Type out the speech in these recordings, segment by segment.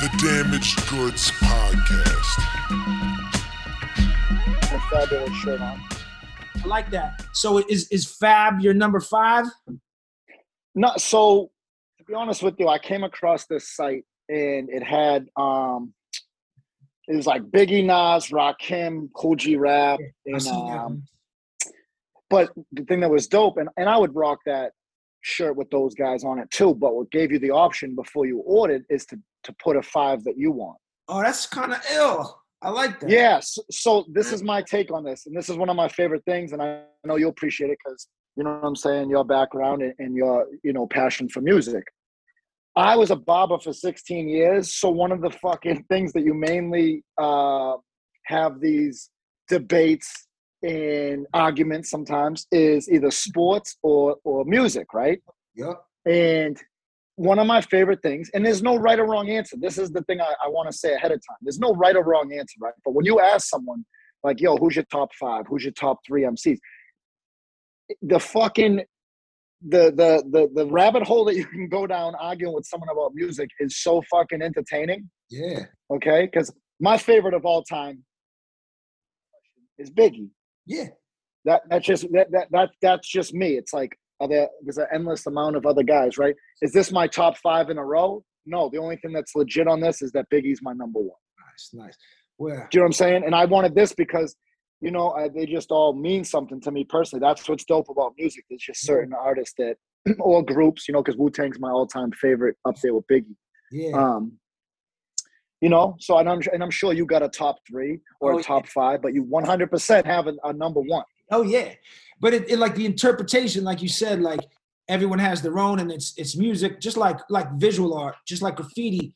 The Damaged Goods Podcast. A fabulous shirt on. I like that. So is is Fab your number five? No, so to be honest with you, I came across this site and it had um it was like Biggie Nas, Rakim, Kool G Rap, and um but the thing that was dope, and, and I would rock that shirt with those guys on it too. But what gave you the option before you ordered is to to put a five that you want. Oh, that's kind of ill. I like that. Yes. So this is my take on this, and this is one of my favorite things, and I know you'll appreciate it because you know what I'm saying, your background and, and your you know passion for music. I was a barber for 16 years, so one of the fucking things that you mainly uh, have these debates and arguments sometimes is either sports or or music, right? Yeah. And one of my favorite things, and there's no right or wrong answer. This is the thing I, I want to say ahead of time. There's no right or wrong answer, right? But when you ask someone, like, yo, who's your top five? Who's your top three MCs? The fucking the the the the rabbit hole that you can go down arguing with someone about music is so fucking entertaining. Yeah. Okay, because my favorite of all time is Biggie. Yeah. That that's just that, that that that's just me. It's like are there there's an endless amount of other guys, right? Is this my top five in a row? No, the only thing that's legit on this is that Biggie's my number one. Nice. Nice. Well, Do you know what I'm saying? And I wanted this because, you know, I, they just all mean something to me personally. That's what's dope about music. There's just certain artists that, or groups, you know, because Wu Tang's my all-time favorite up there with Biggie. yeah. Um, you know, so and I'm and I'm sure you got a top three or Oh, a top five, but you 100% have a, a number one. Oh yeah, but it, it like the interpretation, like you said, like everyone has their own, and it's it's music, just like like visual art, just like graffiti.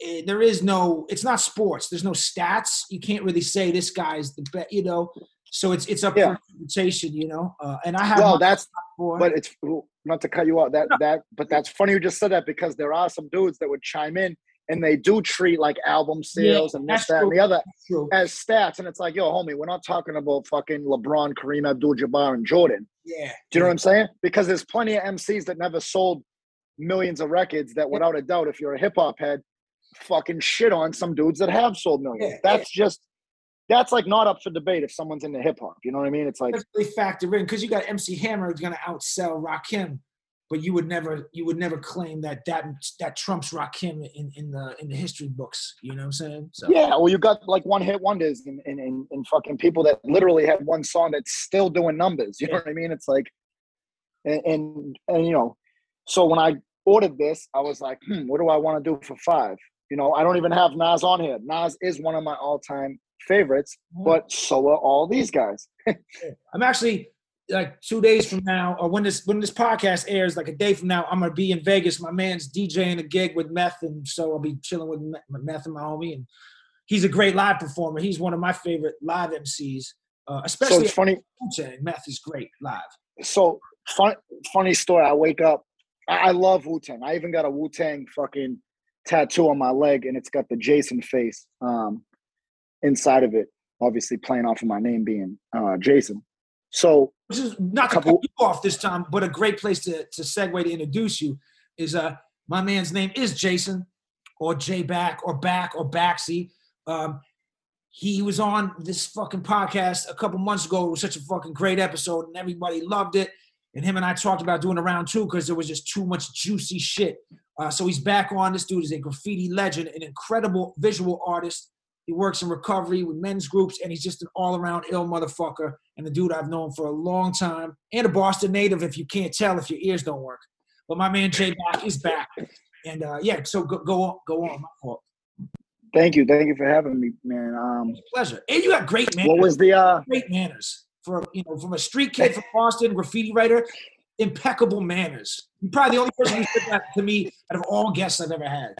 eh, there is no, it's not sports. There's no stats. You can't really say this guy's the best, you know. So it's it's up Yeah. for interpretation, you know. Uh, and I have Well, that's but it's not to cut you out that that but that's funny you just said that because there are some dudes that would chime in and they do treat like album sales and this that and the other as stats and it's like yo homie we're not talking about fucking lebron kareem abdul-jabbar and jordan. Yeah. do you know what i'm saying? Because there's plenty of mcs that never sold millions of records that without a doubt if you're a hip-hop head fucking shit on some dudes that have sold millions. Yeah, that's just that's like not up for debate if someone's into hip-hop you know what i mean? It's like That's really factor in because you got MC Hammer who's gonna outsell Rakim, but you would never you would never claim that that that trumps Rakim in in the in the history books. You know what I'm saying? So Yeah, well, you got like one hit wonders and, and, and, and fucking people that literally had one song that's still doing numbers. You know Yeah. what I mean? It's like, and, and, and, you know, so when I ordered this, I was like, hmm, what do I want to do for five? You know, I don't even have Nas on here. Nas is one of my all time favorites, but so are all these guys. I'm actually like two days from now, or when this when this podcast airs, like a day from now, I'm gonna be in Vegas. My man's DJing a gig with Meth, and so I'll be chilling with Meth and my homie. And he's a great live performer. He's one of my favorite live MCs, uh, So especially it's funny. Wu-Tang. Meth is great live. So fun, funny story. I wake up. I, I love Wu Tang. I even got a Wu Tang fucking tattoo on my leg, and it's got the Jason face um, inside of it. Obviously, playing off of my name being uh, Jason. So Which is not to Couple- cut you off this time, but a great place to to segue to introduce you is uh my man's name is Jason, or J Back, or Back, or Baxy. Um, he was on this fucking podcast a couple months ago. It was such a fucking great episode, and everybody loved it. And him and I talked about doing a round two because there was just too much juicy shit. Uh, so he's back on. This dude is a graffiti legend, an incredible visual artist. He works in recovery with men's groups, and he's just an all-around ill motherfucker. And a dude I've known for a long time, and a Boston native. If you can't tell, if your ears don't work. But my man Jay Back is back, and uh, yeah. So go, go on, go on. My fault. thank you, thank you for having me, man. Um, Pleasure. And you got great manners. what was the uh, great manners for you know from a street kid from Boston, graffiti writer, impeccable manners. You're probably the only person who said that to me out of all guests I've ever had.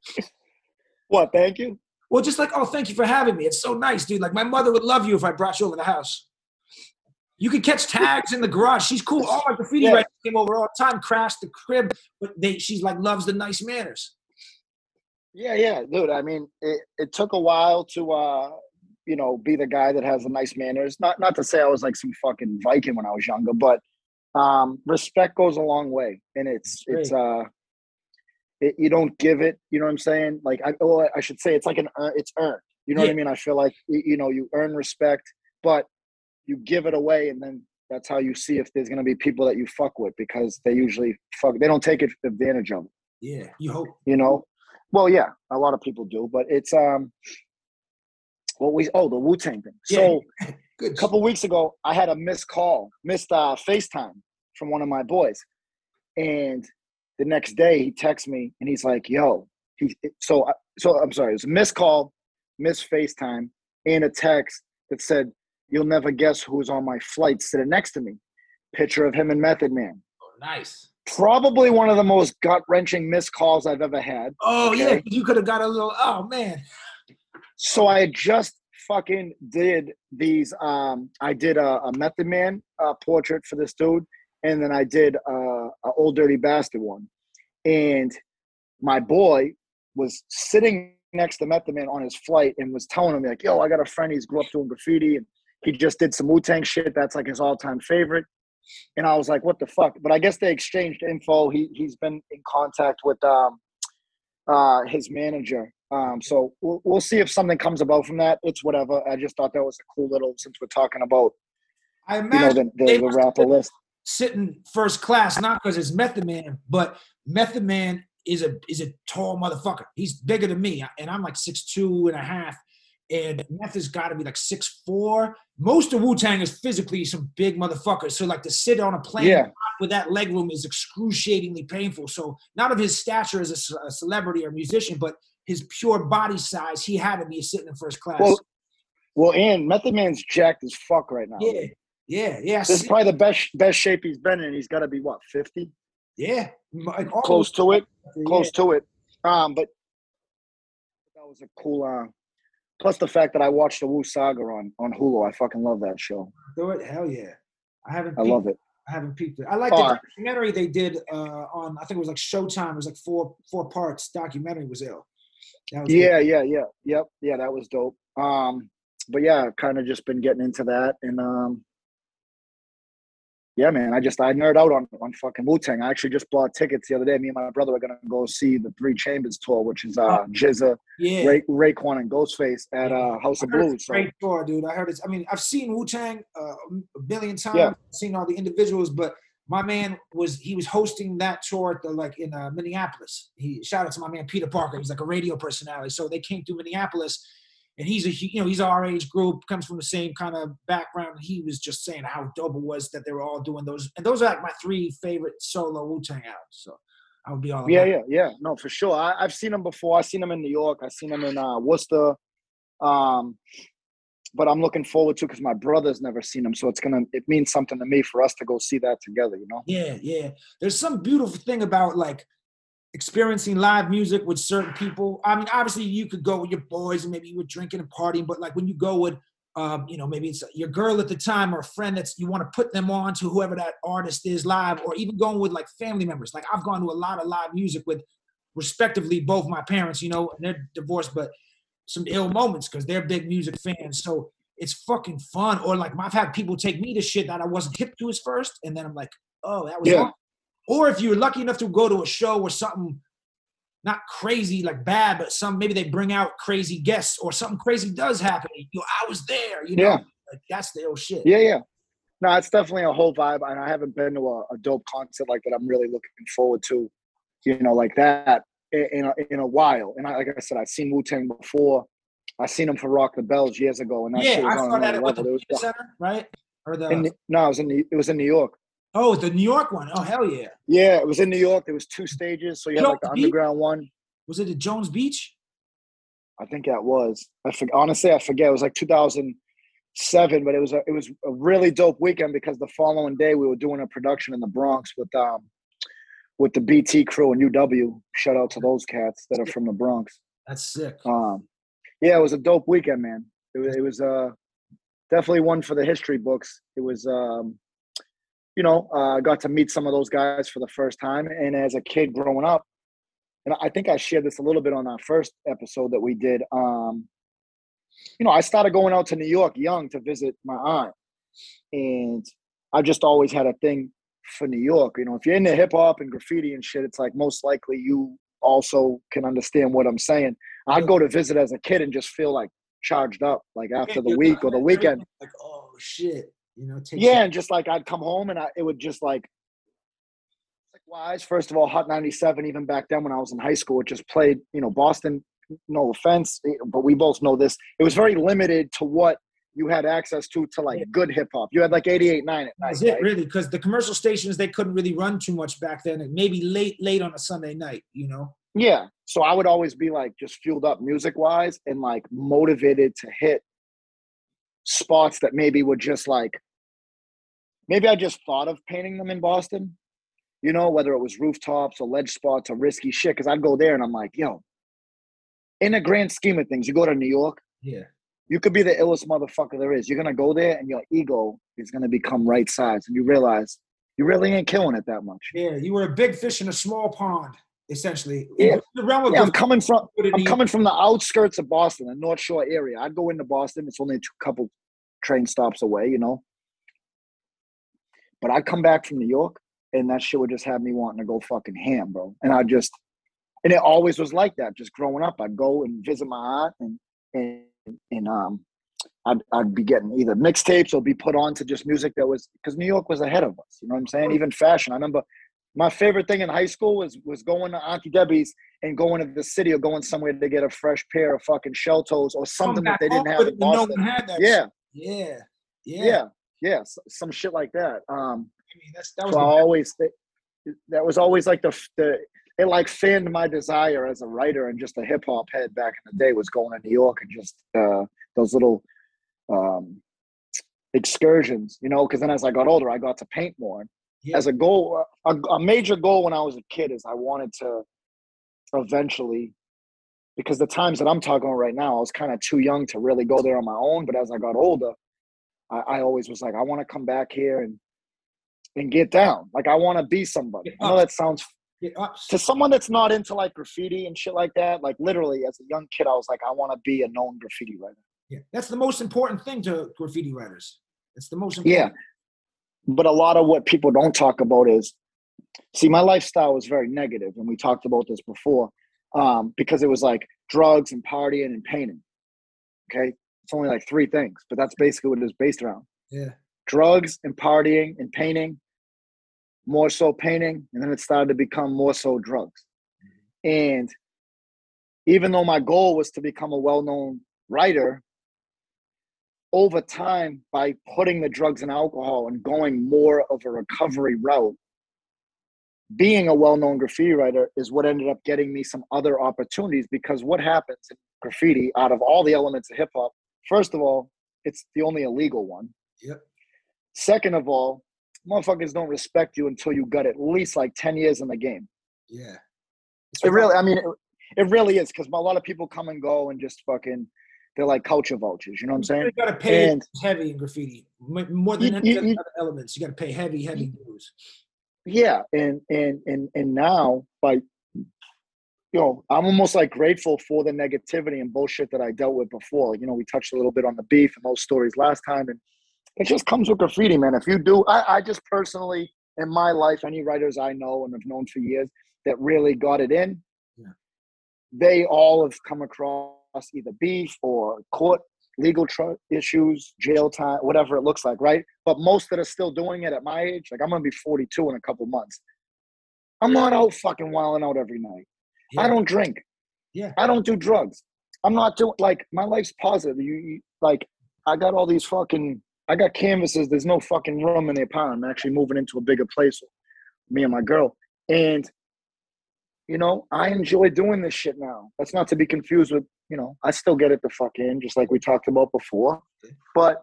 what? Thank you. Well, just like, oh, thank you for having me. It's so nice, dude. Like my mother would love you if I brought you over the house. You could catch tags in the garage. She's cool. All my graffiti Yeah. writers came over all the time, crashed the crib, but they she's like loves the nice manners. Yeah, yeah, dude. I mean, it, it took a while to uh, you know, be the guy that has the nice manners. Not not to say I was like some fucking Viking when I was younger, but um respect goes a long way. And it's it's uh it, you don't give it. You know what I'm saying? Like I, oh, I should say it's like an earn, it's earned. You know what I mean? I feel like you know you earn respect, but you give it away, and then that's how you see if there's gonna be people that you fuck with because they usually fuck. They don't take advantage of. it, Yeah, you hope. You know? Well, yeah, a lot of people do, but it's um. What we oh the Wu Tang thing. So Good. a couple weeks ago, I had a missed call, missed uh, FaceTime from one of my boys, and the next day he texts me and he's like, "Yo, he." So, so I'm sorry, it was a missed call, missed FaceTime, and a text that said, "You'll never guess who's on my flight sitting next to me." Picture of him and Method Man. Oh, nice. Probably one of the most gut wrenching missed calls I've ever had. Oh yeah, you could have got a little. Oh man. So I just fucking did these. Um, I did a, a Method Man uh, portrait for this dude, and then I did uh, a Old Dirty Bastard one. And my boy was sitting next to Method Man on his flight and was telling me like, "Yo, I got a friend. He's grew up doing graffiti, and he just did some Wu Tang shit. That's like his all time favorite." And I was like, "What the fuck?" But I guess they exchanged info. He he's been in contact with um, uh, his manager. Um, so we'll, we'll see if something comes about from that. It's whatever. I just thought that was a cool little since we're talking about I you know imagine the, the, the rapper list. Sitting first class, not because it's Method Man, but Method Man is a is a tall motherfucker. He's bigger than me, and I'm like six two and a half. And Method's got to be like six four. Most of Wu Tang is physically some big motherfuckers. So like to sit on a plane Yeah. with that leg room is excruciatingly painful. So not of his stature as a a, celebrity or musician, but his pure body size, he had to be sitting in first class. Well, well, and Method Man's jacked as fuck right now. yeah, yeah, yeah, This is probably the best best shape he's been in. He's got to be what fifty, yeah, like close to it, yeah. close to it. Um, but that was a cool. Uh, plus the fact that I watched the Wu Saga on on Hulu. I fucking love that show. Do it? Hell yeah. I haven't I love it. I haven't peeked it. I like Oh, the documentary they did uh, on I think it was like Showtime. It was like four four parts. Documentary was ill. That was good. Yeah, yeah, yeah, yep, yeah. That was dope. Um, but yeah, kind of just been getting into that, and um, yeah, man. I just I nerd out on on fucking Wu Tang. I actually just bought tickets the other day. Me and my brother are gonna go see the Three Chambers tour, which is uh, Oh. GZA, Yeah. Ray, Raekwon, and Ghostface at uh, House of Blues. So great tour, dude. I heard it's. I mean, I've seen Wu Tang uh, a billion times. Yeah. I've seen all the individuals, but my man was he was hosting that tour at the, like in uh, Minneapolis. He shout out to my man Peter Parker. He's like a radio personality. So they came through Minneapolis, and he's a you know he's our age group, comes from the same kind of background. He was just saying how dope it was that they were all doing those, and those are like my three favorite solo Wu Tang albums. So I would be all yeah, yeah, yeah. No, for sure. I, I've seen them before. I've seen them in New York. I've seen them in uh, Worcester. Um, but I'm looking forward to because my brother's never seen them, so it's gonna it means something to me for us to go see that together. You know. Yeah, yeah. There's some beautiful thing about like experiencing live music with certain people. I mean, obviously you could go with your boys and maybe you were drinking and partying, but like when you go with um, you know, maybe it's your girl at the time or a friend that's you want to put them on to whoever that artist is live, or even going with like family members. Like I've gone to a lot of live music with respectively both my parents, you know, and they're divorced, but some ill moments because they're big music fans. So it's fucking fun. Or like I've had people take me to shit that I wasn't hip to at first, and then I'm like, oh, that was Yeah. fun. Or if you're lucky enough to go to a show or something not crazy like bad, but some maybe they bring out crazy guests or something crazy does happen. You know, I was there, you know. Yeah. Like that's the old shit. Yeah, yeah. No, it's definitely a whole vibe, and I haven't been to a, a dope concert like that. I'm really looking forward to, you know, like that in in a, in a while. And I, like I said, I've seen Wu Tang before. I seen them for Rock the Bells years ago, and that Yeah, shit was I on saw that another at the level. It was, Theater Center, right? Or the in, no, it was in it was in New York. Oh, the New York one. Oh hell yeah! Yeah, it was in New York. There was two stages, so you had like the Beach? underground one. Was it at Jones Beach? I think that was. I for, honestly, I forget. It was like 2007, but it was a it was a really dope weekend because the following day we were doing a production in the Bronx with um with the BT crew and UW. Shout out to those cats that are from the Bronx. That's sick. Um, yeah, it was a dope weekend, man. It was it was uh definitely one for the history books. It was um you know uh, I got to meet some of those guys for the first time, and as a kid growing up, and I think I shared this a little bit on our first episode that we did. Um, you know, I started going out to New York young to visit my aunt, and I just always had a thing for New York. You know, if you're into hip hop and graffiti and shit, it's like most likely you also can understand what I'm saying. I'd go to visit as a kid and just feel like charged up, like after the week or the weekend. Like, oh shit, you know. take Yeah, some- and just like I'd come home and I, it would just like, like wise. First of all, Hot 97, even back then when I was in high school, it just played, you know, Boston, no offense, but we both know this. It was very limited to what you had access to, to like good hip hop. You had like 88.9 at That night. it right? really because the commercial stations they couldn't really run too much back then and maybe late late on a sunday night you know Yeah. So I would always be like just fueled up music wise and like motivated to hit spots that maybe were just like maybe I just thought of painting them in Boston, you know, whether it was rooftops or ledge spots or risky shit. Cause I'd go there and I'm like, yo, in the grand scheme of things, you go to New York, yeah you could be the illest motherfucker there is. You're gonna go there and your ego is gonna become right size and you realize you really ain't killing it that much. yeah you were a big fish in a small pond essentially Yeah. the realm of Yeah, I'm coming from I'm coming from the outskirts of Boston, the North Shore area. I'd go into Boston. It's only a couple train stops away, you know. But I'd come back from New York, and that shit would just have me wanting to go fucking ham, bro. And I just, and it always was like that. Just growing up, I'd go and visit my aunt, and and and um, I'd I'd be getting either mixtapes or be put on to just music that was because New York was ahead of us. You know what I'm saying? Even fashion. I remember my favorite thing in high school was was going to Auntie Debbie's and going to the city or going somewhere to get a fresh pair of fucking shell toes or something that they didn't have in Boston. had that Yeah, yeah yeah yeah, yeah, some shit like that. Um, I mean, that's that was so I always it, that was always like the the it like fanned my desire as a writer and just a hip hop head back in the day was going to New York and just uh, those little um, excursions, you know. Because then as I got older, I got to paint more. Yeah, As a goal, a, a major goal when I was a kid is I wanted to eventually. Because the times that I'm talking about right now, I was kind of too young to really go there on my own. But as I got older, I, I always was like, I want to come back here and and get down. Like I want to be somebody. I know that sounds to someone that's not into like graffiti and shit like that. Like literally, as a young kid, I was like, I want to be a known graffiti writer. Yeah, that's the most important thing to graffiti writers. It's the most important. Yeah. But a lot of what people don't talk about is, see, my lifestyle was very negative, and we talked about this before, um, because it was like drugs and partying and painting. Okay, it's only like three things, but that's basically what it is based around. Yeah. drugs and partying and painting, more so painting, and then it started to become more so drugs. And even though my goal was to become a well known writer, over time, by putting the drugs and alcohol and going more of a recovery route, being a well known graffiti writer is what ended up getting me some other opportunities because what happens in graffiti out of all the elements of hip hop, first of all, it's the only illegal one. Yep. Second of all, motherfuckers don't respect you until you got at least like 10 years in the game. Yeah. It's It really. I mean, it, it really is because a lot of people come and go and just fucking, they're like culture vultures. You know what I'm saying? really gotta pay And- heavy in graffiti more than You- any you- other you- elements. You gotta pay heavy, heavy dues. Yeah. And, and, and, and now by, you know, I'm almost like grateful for the negativity and bullshit that I dealt with before. You know, we touched a little bit on the beef and those stories last time. And it just comes with graffiti, man. If you do, I, I just personally, in my life, any writers I know and have known for years that really got it in, Yeah. they all have come across either beef or court legal tr- issues, jail time, whatever it looks like, right? But most that are still doing it at my age, like I'm gonna be 42 in a couple months. I'm not out fucking wilding out every night. I don't drink. Yeah. I don't do drugs. I'm not doing like my life's positive. You, you like I got all these fucking I got canvases. There's no fucking room in the apartment. I'm actually moving into a bigger place. Me and my girl. And you know, I enjoy doing this shit now. That's not to be confused with, you know, I still get it the fuck in, just like we talked about before. But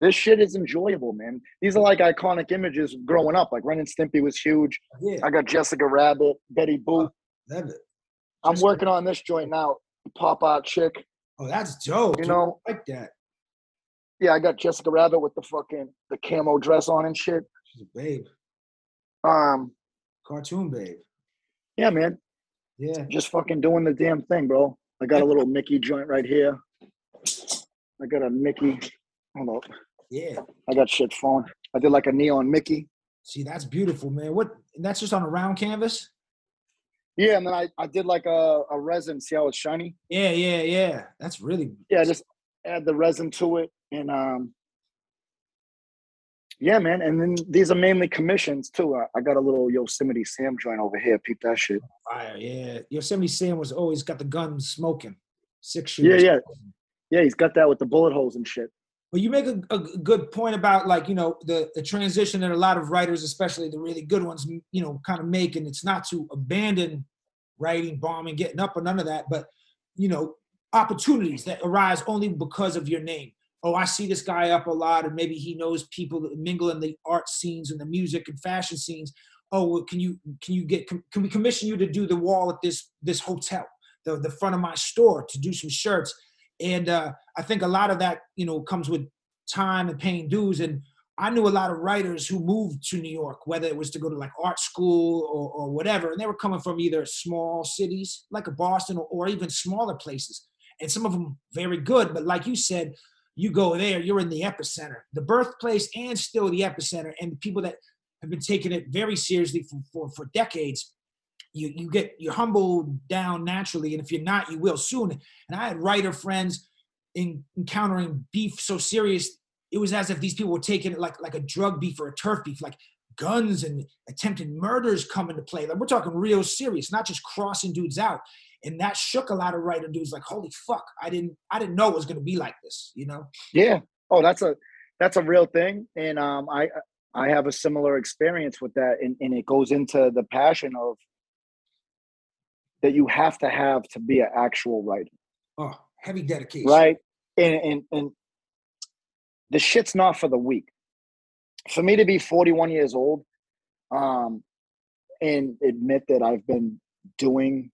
this shit is enjoyable, man. These are like iconic images growing up. Like Ren and Stimpy was huge. Yeah. I got Jessica Rabbit, Betty Boop. Love it. I'm working on this joint now. Pop out chick. Oh, that's dope. You dude. know, I like that. yeah, I got Jessica Rabbit with the fucking the camo dress on and shit. She's a babe. Um, Cartoon babe. yeah, man, Yeah. just fucking doing the damn thing, bro. I got a little Mickey joint right here. I got a Mickey. Hold up, Yeah. I got shit phone. I did like a neon Mickey. See, that's beautiful, man. What? and That's just on a round canvas. Yeah, and then I, I did like a, a resin, see how it's shiny? Yeah, yeah, yeah. That's really Yeah, just add the resin to it. And um yeah, man. And then these are mainly commissions too. I, I got a little Yosemite Sam joint over here. Peep that shit. Oh, fire. Yeah, Yosemite Sam was always got the gun smoking. Six Yeah, shooters. yeah. Yeah, he's got that with the bullet holes and shit. But you make a good point about like you know the the transition that a lot of writers, especially the really good ones, you know, kind of make, and it's not to abandon writing, bombing, getting up, or none of that, but you know, opportunities that arise only because of your name. Oh, I see this guy up a lot, and maybe he knows people that mingle in the art scenes and the music and fashion scenes. Oh, well, can you can you get can we commission you to do the wall at this this hotel, the the front of my store to do some shirts? and uh, I think a lot of that, you know, comes with time and paying dues. And I knew a lot of writers who moved to New York, whether it was to go to like art school or, or whatever, and they were coming from either small cities like a Boston or, or even smaller places. And some of them very good, but like you said, you go there, you're in the epicenter, the birthplace, and still the epicenter. And the people that have been taking it very seriously for for, for decades you you get you're humbled down naturally, and if you're not, you will soon. And I had writer friends in encountering beef so serious, it was as if these people were taking it like like a drug beef or a turf beef, like guns and attempted murders come into play. Like we're talking real serious, not just crossing dudes out. And that shook a lot of writer dudes. Like, holy fuck, I didn't I didn't know it was gonna be like this, you know? Yeah. Oh, that's a that's a real thing. And um I I have a similar experience with that. And, and it goes into the passion of that you have to have to be an actual writer. Oh, heavy dedication. right? And, and and the shit's not for the weak. For me to be 41 years old, um, and admit that I've been doing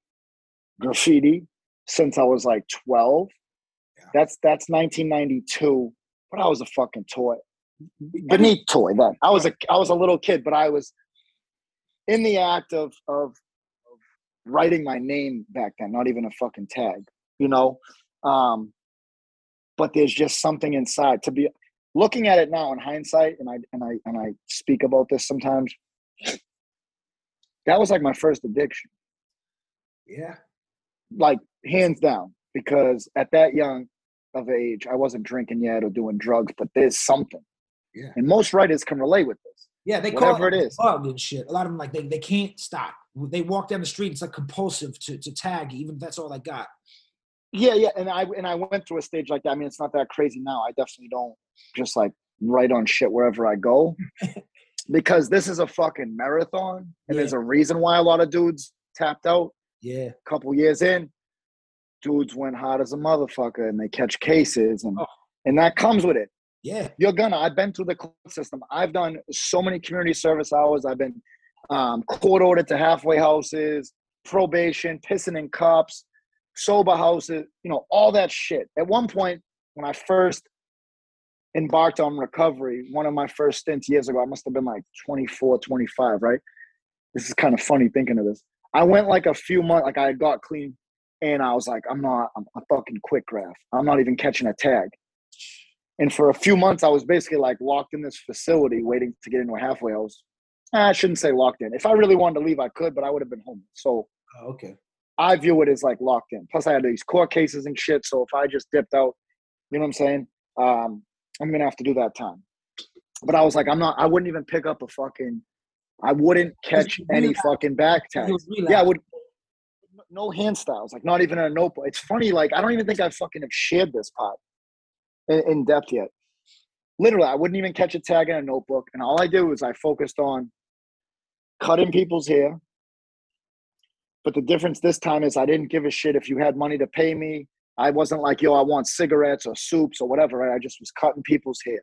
graffiti since I was like 12. Yeah. That's that's 1992. But I was a fucking toy, beneath toy. Then I was a I was a little kid, but I was in the act of of, of writing my name back then. Not even a fucking tag, you know. Um, but there's just something inside to be looking at it now in hindsight, and I and I and I speak about this sometimes. That was like my first addiction, Yeah. Like hands down, because at that young of age, I wasn't drinking yet or doing drugs, but there's something. Yeah. And most writers can relate with this. Yeah, they call it, it is. bug and shit. A lot of them like they, they can't stop. They walk down the street, it's like compulsive to, to tag, even if that's all they got. Yeah, yeah, and I and I went through a stage like that. I mean, it's not that crazy now. I definitely don't just like write on shit wherever I go, because this is a fucking marathon, and there's a reason why a lot of dudes tapped out. Yeah. A couple years in, dudes went hard as a motherfucker, and they catch cases, and Oh. and that comes with it. Yeah. You're gonna. I've been through the court system. I've done so many community service hours. I've been um, court ordered to halfway houses, probation, pissing in cups, sober houses. You know all that shit. At one point, when I first embarked on recovery, one of my first stints years ago, I must have been like 24, 25, right? This is kind of funny thinking of this. I went like a few months, like I got clean, and I was like, I'm not, I'm a fucking quick graph. I'm not even catching a tag. And for a few months, I was basically like locked in this facility waiting to get into a halfway house. I shouldn't say locked in. If I really wanted to leave, I could, but I would have been home. So Oh, okay. I view it as like locked in. Plus, I had these court cases and shit. So if I just dipped out, you know what I'm saying? Um, I'm gonna have to do that time. But I was like, I'm not. I wouldn't even pick up a fucking. I wouldn't catch any relapse. fucking back tags. Yeah, I would. No hand styles, like not even in a notebook. It's funny, like I don't even think I fucking have shared this pot in, in depth yet. Literally, I wouldn't even catch a tag in a notebook, and all I did was I focused on cutting people's hair. But the difference this time is I didn't give a shit if you had money to pay me. I wasn't like, yo, I want cigarettes or soups or whatever. Right? I just was cutting people's hair,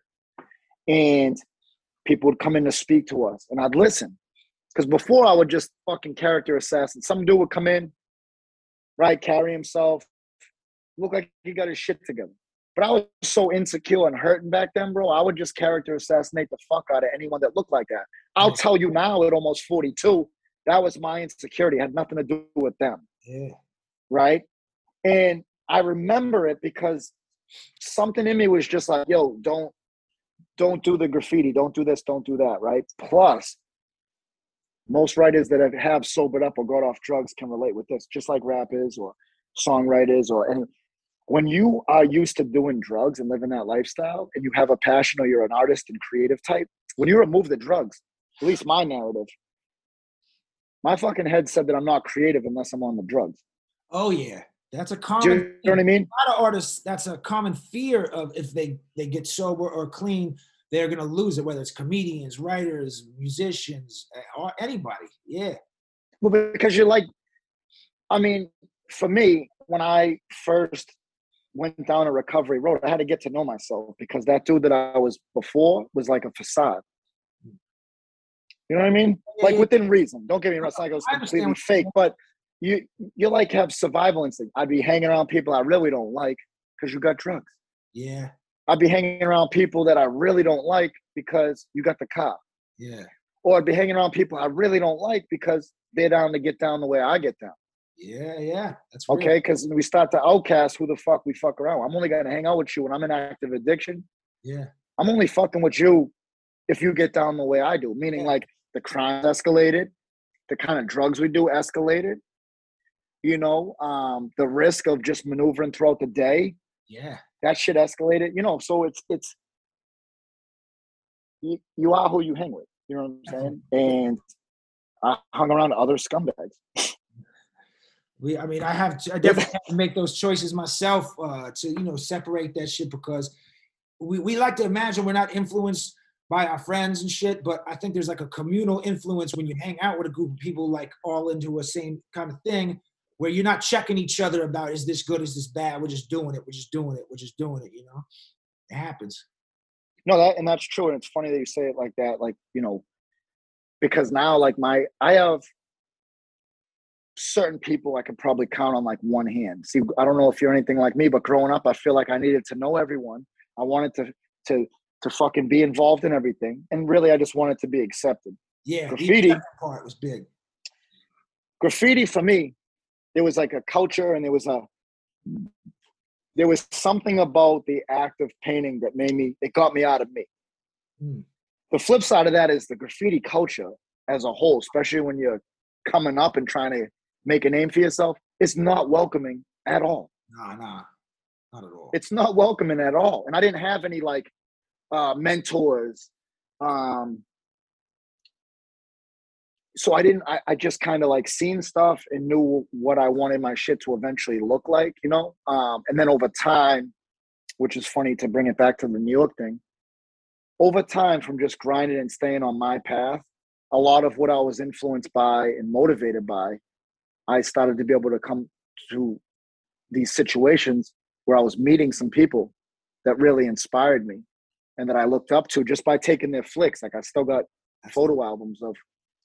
and people would come in to speak to us, and I'd listen. Because before I would just fucking character assassin. Some dude would come in, right, carry himself, look like he got his shit together. But I was so insecure and hurting back then, bro. I would just character assassinate the fuck out of anyone that looked like that. I'll tell you now, at almost 42, that was my insecurity. It had nothing to do with them, Yeah. right? And I remember it because something in me was just like, yo, don't don't do the graffiti, don't do this, don't do that, right? Plus, most writers that have, have sobered up or got off drugs can relate with this, just like rappers or songwriters or any. When you are used to doing drugs and living that lifestyle, and you have a passion or you're an artist and creative type, when you remove the drugs, at least my narrative, my fucking head said that I'm not creative unless I'm on the drugs. Oh yeah, that's a Do common. you know what I mean? a lot of artists that's a common fear of if they they get sober or clean they're gonna lose it whether it's comedians writers musicians eh, or anybody yeah Well, because you're like, I mean, for me, when I first went down a recovery road, I had to get to know myself because that dude that I was before was like a facade. You know what I mean? Yeah, Like yeah. within reason. Don't get me wrong, it's not was I understand completely fake, but you you like have survival instinct. I'd be hanging around people I really don't like because you got drugs. yeah I'd be hanging around people that I really don't like because you got the car. yeah Or I'd be hanging around people I really don't like because they're down to get down the way I get down. yeah yeah that's real. Okay, because we start to outcast who the fuck we fuck around. I'm only gonna hang out with you when I'm in active addiction. yeah I'm only fucking with you if you get down the way I do. Meaning Yeah. like the crime escalated, the kind of drugs we do escalated. You know, um, the risk of just maneuvering throughout the day, yeah that shit escalated. You know, so it's it's you, you are who you hang with. You know what I'm saying? And I hung around other scumbags. we i mean i have to, i definitely have to make those choices myself uh to you know separate that shit because we, we like to imagine we're not influenced by our friends and shit but i think there's like a communal influence when you hang out with a group of people like all into a same kind of thing where you're not checking each other about is this good is this bad we're just doing it we're just doing it we're just doing it you know it happens No, that and that's true. And it's funny that you say it like that, like, you know, because now like my I have certain people I could probably count on like one hand. See, I don't know if you're anything like me, but growing up, I feel like I needed to know everyone. I wanted to to to fucking be involved in everything. And really I just wanted to be accepted. yeah Graffiti. part was big Graffiti for me, there was like a culture and there was a there was something about the act of painting that made me it got me out of me. Hmm. the flip side of that is the graffiti culture as a whole, especially when you're coming up and trying to make a name for yourself, it's not welcoming at all. nah nah not at all It's not welcoming at all. And I didn't have any like uh, mentors. Um, so I didn't, I, I just kind of like seen stuff and knew what I wanted my shit to eventually look like, you know? Um, and then over time, which is funny to bring it back to the New York thing, over time from just grinding and staying on my path, a lot of what I was influenced by and motivated by, I started to be able to come to these situations where I was meeting some people that really inspired me and that I looked up to just by taking their flicks. Like I still got photo albums of,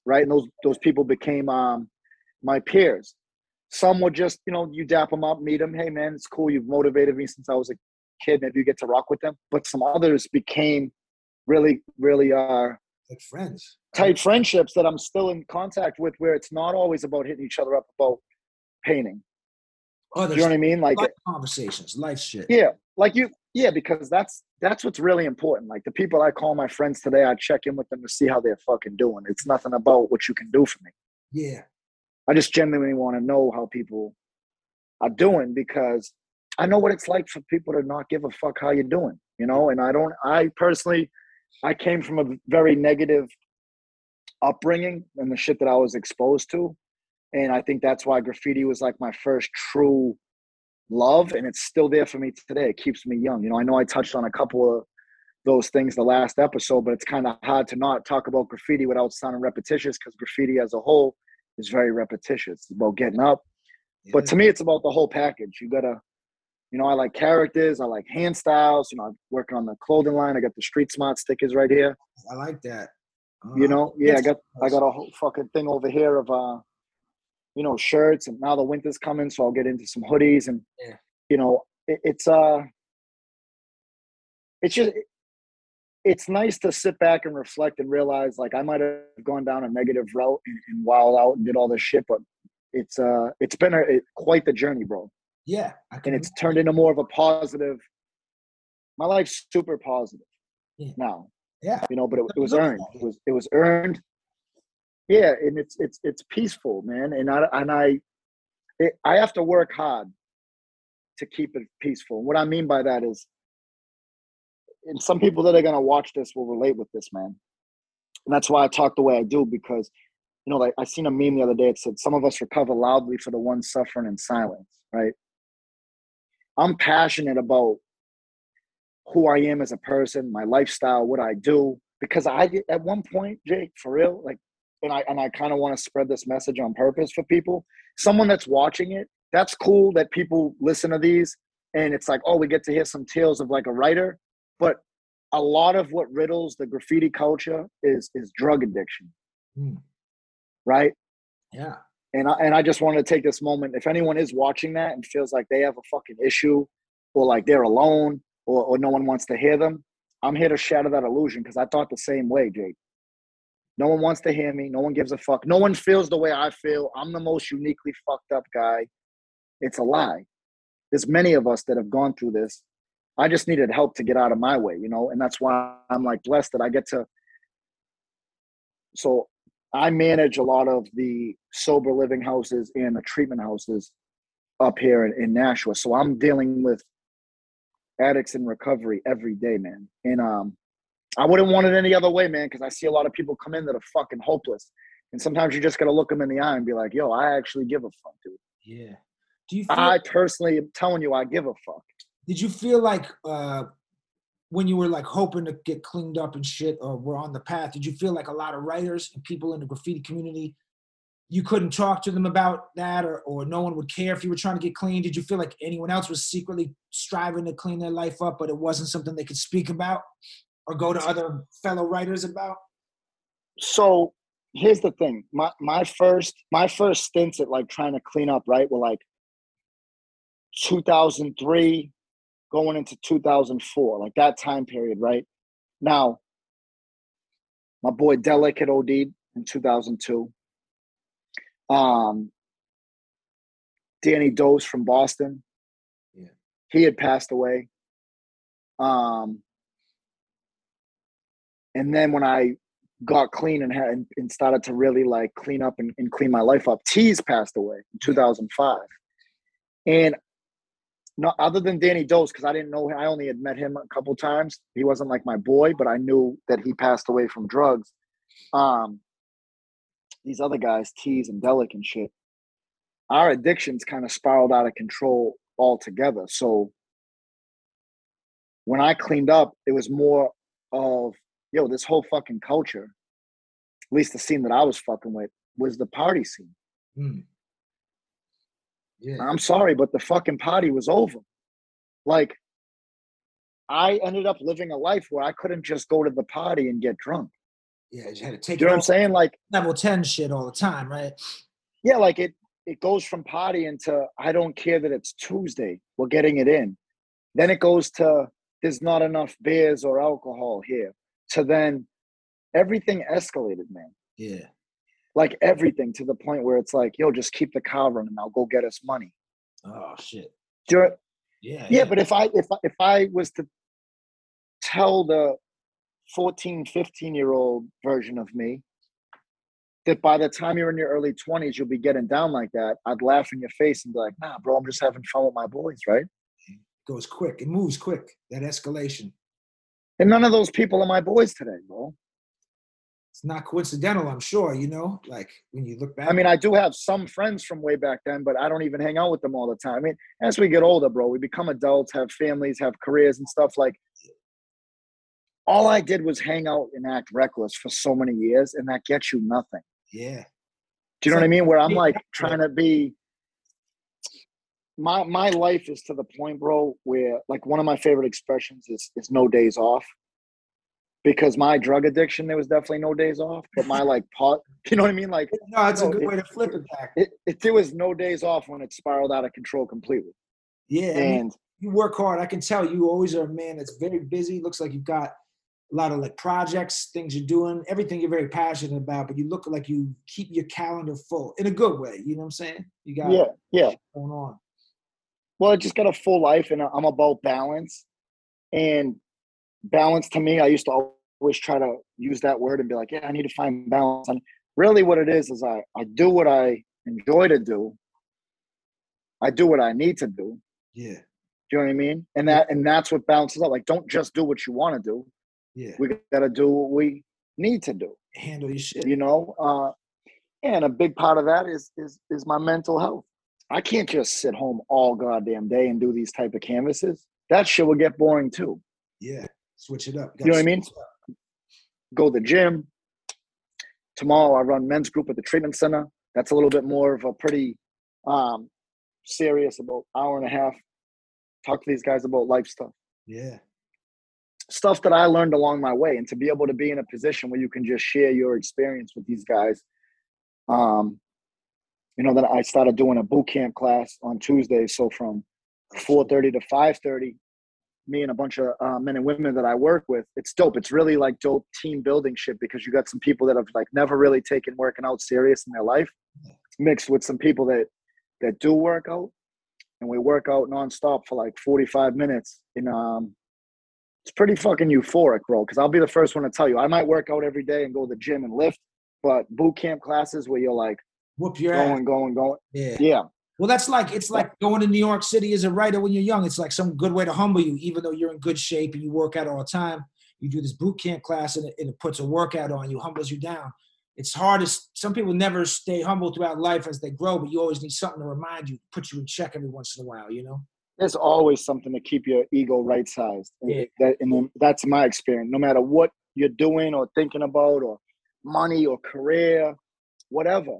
right? And those those people became um, my peers. Some were just, you know, you dap them up, meet them. Hey, man, it's cool. You've motivated me since I was a kid. Maybe you get to rock with them. But some others became really, really uh, like friends tight friendships that I'm still in contact with, where it's not always about hitting each other up about painting. oh you know what I mean? Like, conversations life shit yeah, like you, yeah, because that's that's what's really important. Like the people I call my friends today, I check in with them to see how they're fucking doing. It's nothing about what you can do for me. yeah I just genuinely want to know how people are doing because I know what it's like for people to not give a fuck how you're doing, you know. And I don't. I personally, I came from a very negative upbringing and the shit that I was exposed to, and I think that's why graffiti was like my first true love, and it's still there for me today. It keeps me young. You know, I know I touched on a couple of those things the last episode, but it's kind of hard to not talk about graffiti without sounding repetitious because graffiti as a whole is very repetitious. It's about getting up. But to me, it's about the whole package. You gotta, you know, I like characters, I like hand styles. You know, I'm working on the clothing line. I got the street smart stickers right here. i like that You Uh, know, yeah, I got I got a whole fucking thing over here of uh, you know, shirts. And now the winter's coming, so I'll get into some hoodies and Yeah. you know, it, it's uh, it's just. It's nice to sit back and reflect and realize, like, I might have gone down a negative route and, and wild out and did all this shit, but it's uh, it's been a, it, quite the journey, bro. yeah and it's turned into more of a positive. My life's super positive Yeah. now, yeah you know, but it, it was earned. It was it was earned. Yeah, and it's it's it's peaceful, man. And I and I it, I have to work hard to keep it peaceful. And what I mean by that is, and some people that are gonna watch this will relate with this, man. And that's why I talk the way I do because, you know, like I seen a meme the other day. It said, "Some of us recover loudly for the ones suffering in silence." Right. I'm passionate about who I am as a person, my lifestyle, what I do, because I at one point, Jake, for real, like and I and I kind of want to spread this message on purpose for people. Someone that's watching it, that's cool that people listen to these and it's like, oh, we get to hear some tales of like a writer. But a lot of what riddles the graffiti culture is is drug addiction. Mm. Right? Yeah. And I, and I just wanted to take this moment. If anyone is watching that and feels like they have a fucking issue or like they're alone or, or no one wants to hear them, I'm here to shatter that illusion because I thought the same way, Jake. No one wants to hear me. No one gives a fuck. No one feels the way I feel. I'm the most uniquely fucked up guy. It's a lie. There's many of us that have gone through this. I just needed help to get out of my way, you know, and that's why I'm like blessed that I get to. So I manage a lot of the sober living houses and the treatment houses up here in, in Nashua. So I'm dealing with addicts in recovery every day, man. And um, I wouldn't want it any other way, man, because I see a lot of people come in that are fucking hopeless. And sometimes you just got to look them in the eye and be like, yo, I actually give a fuck, dude. Yeah. Do you feel, I personally am telling you, I give a fuck. Did you feel like uh, when you were like hoping to get cleaned up and shit or were on the path, did you feel like a lot of writers and people in the graffiti community, you couldn't talk to them about that or, or no one would care if you were trying to get clean? Did you feel like anyone else was secretly striving to clean their life up, but it wasn't something they could speak about? Or go to other fellow writers about? So here's the thing. My my first my first stints at like trying to clean up, right, were like 2003 going into 2004, like that time period, right? Now, my boy Delic had OD'd in 2002. Um, Danny Dose from Boston, yeah, he had passed away. Um, and then when I got clean and had and started to really like clean up and, and clean my life up, Tease passed away in 2005. And not other than Danny Dose, because I didn't know I only had met him a couple times. He wasn't like my boy, but I knew that he passed away from drugs. Um, these other guys, Tease and Delic and shit, our addictions kind of spiraled out of control altogether. So when I cleaned up, it was more of yo, this whole fucking culture, at least the scene that I was fucking with, was the party scene. Mm. Yeah. I'm sorry, but the fucking party was over. Like, I ended up living a life where I couldn't just go to the party and get drunk. Yeah, you had to take. You know what I'm saying? Like level ten shit all the time, right? Yeah, like it. It goes from party into I don't care that it's Tuesday. We're getting it in. Then it goes to there's not enough beers or alcohol here to then everything escalated, man. Yeah. Like everything to the point where it's like, yo, just keep the car running. I'll go get us money. Oh shit. Do you, yeah, yeah, yeah. but if I if if I was to tell the 14, 15 year old version of me that by the time you're in your early 20s, you'll be getting down like that, I'd laugh in your face and be like, nah, bro, I'm just having fun with my boys, right? It goes quick. It moves quick. That escalation. And none of those people are my boys today, bro. It's not coincidental, I'm sure, you know, like when you look back. I mean, I do have some friends from way back then, but I don't even hang out with them all the time. I mean, as we get older, bro, we become adults, have families, have careers and stuff like all I did was hang out and act reckless for so many years, and that gets you nothing. Yeah. Do you know what I mean? Where I'm like trying to be my my life is to the point, bro, where like one of my favorite expressions is is no days off. Because my drug addiction, there was definitely no days off. But my like pot, you know what I mean? Like no, it's a good it, way to flip it back. It, it, there was no days off when it spiraled out of control completely. Yeah, and I mean, you work hard. I can tell you always are a man that's very busy. Looks like you've got a lot of like projects, things you're doing, everything you're very passionate about, but you look like you keep your calendar full in a good way. You know what I'm saying? You got yeah, yeah going on. Well, I just got a full life and I'm about balance. And balance to me, I used to always try to use that word and be like, yeah, I need to find balance. And really what it is is I, I do what I enjoy to do. I do what I need to do. Yeah. Do you know what I mean? And that and that's what balances out. Like, don't just do what you want to do. Yeah. We gotta do what we need to do. Handle your shit. You know, uh, and a big part of that is is is my mental health. I can't just sit home all goddamn day and do these type of canvases. That shit will get boring too. Yeah. Switch it up. You know what I mean? switch it up. Go to the gym. Tomorrow I run men's group at the treatment center. That's a little bit more of a pretty um, serious about hour and a half. Talk to these guys about life stuff. Yeah. stuff that I learned along my way, and to be able to be in a position where you can just share your experience with these guys. Um, you know, then I started doing a boot camp class on Tuesdays. So from four thirty to five thirty, me and a bunch of uh, men and women that I work with, it's dope. It's really like dope team building shit because you got some people that have like never really taken working out serious in their life, mixed with some people that that do work out, and we work out nonstop for like forty five minutes. And um, it's pretty fucking euphoric, bro. Because I'll be the first one to tell you, I might work out every day and go to the gym and lift, but boot camp classes where you're like Whoop your ass. going, going, going, Yeah. yeah, Well, that's like it's like going to New York City as a writer when you're young. It's like some good way to humble you, even though you're in good shape and you work out all the time. You do this boot camp class and it, and it puts a workout on you, humbles you down. It's hard as some people never stay humble throughout life as they grow, but you always need something to remind you, put you in check every once in a while, you know? there's always something to keep your ego right sized. And Yeah. that, and then that's my experience. No matter what you're doing or thinking about, or money or career, whatever,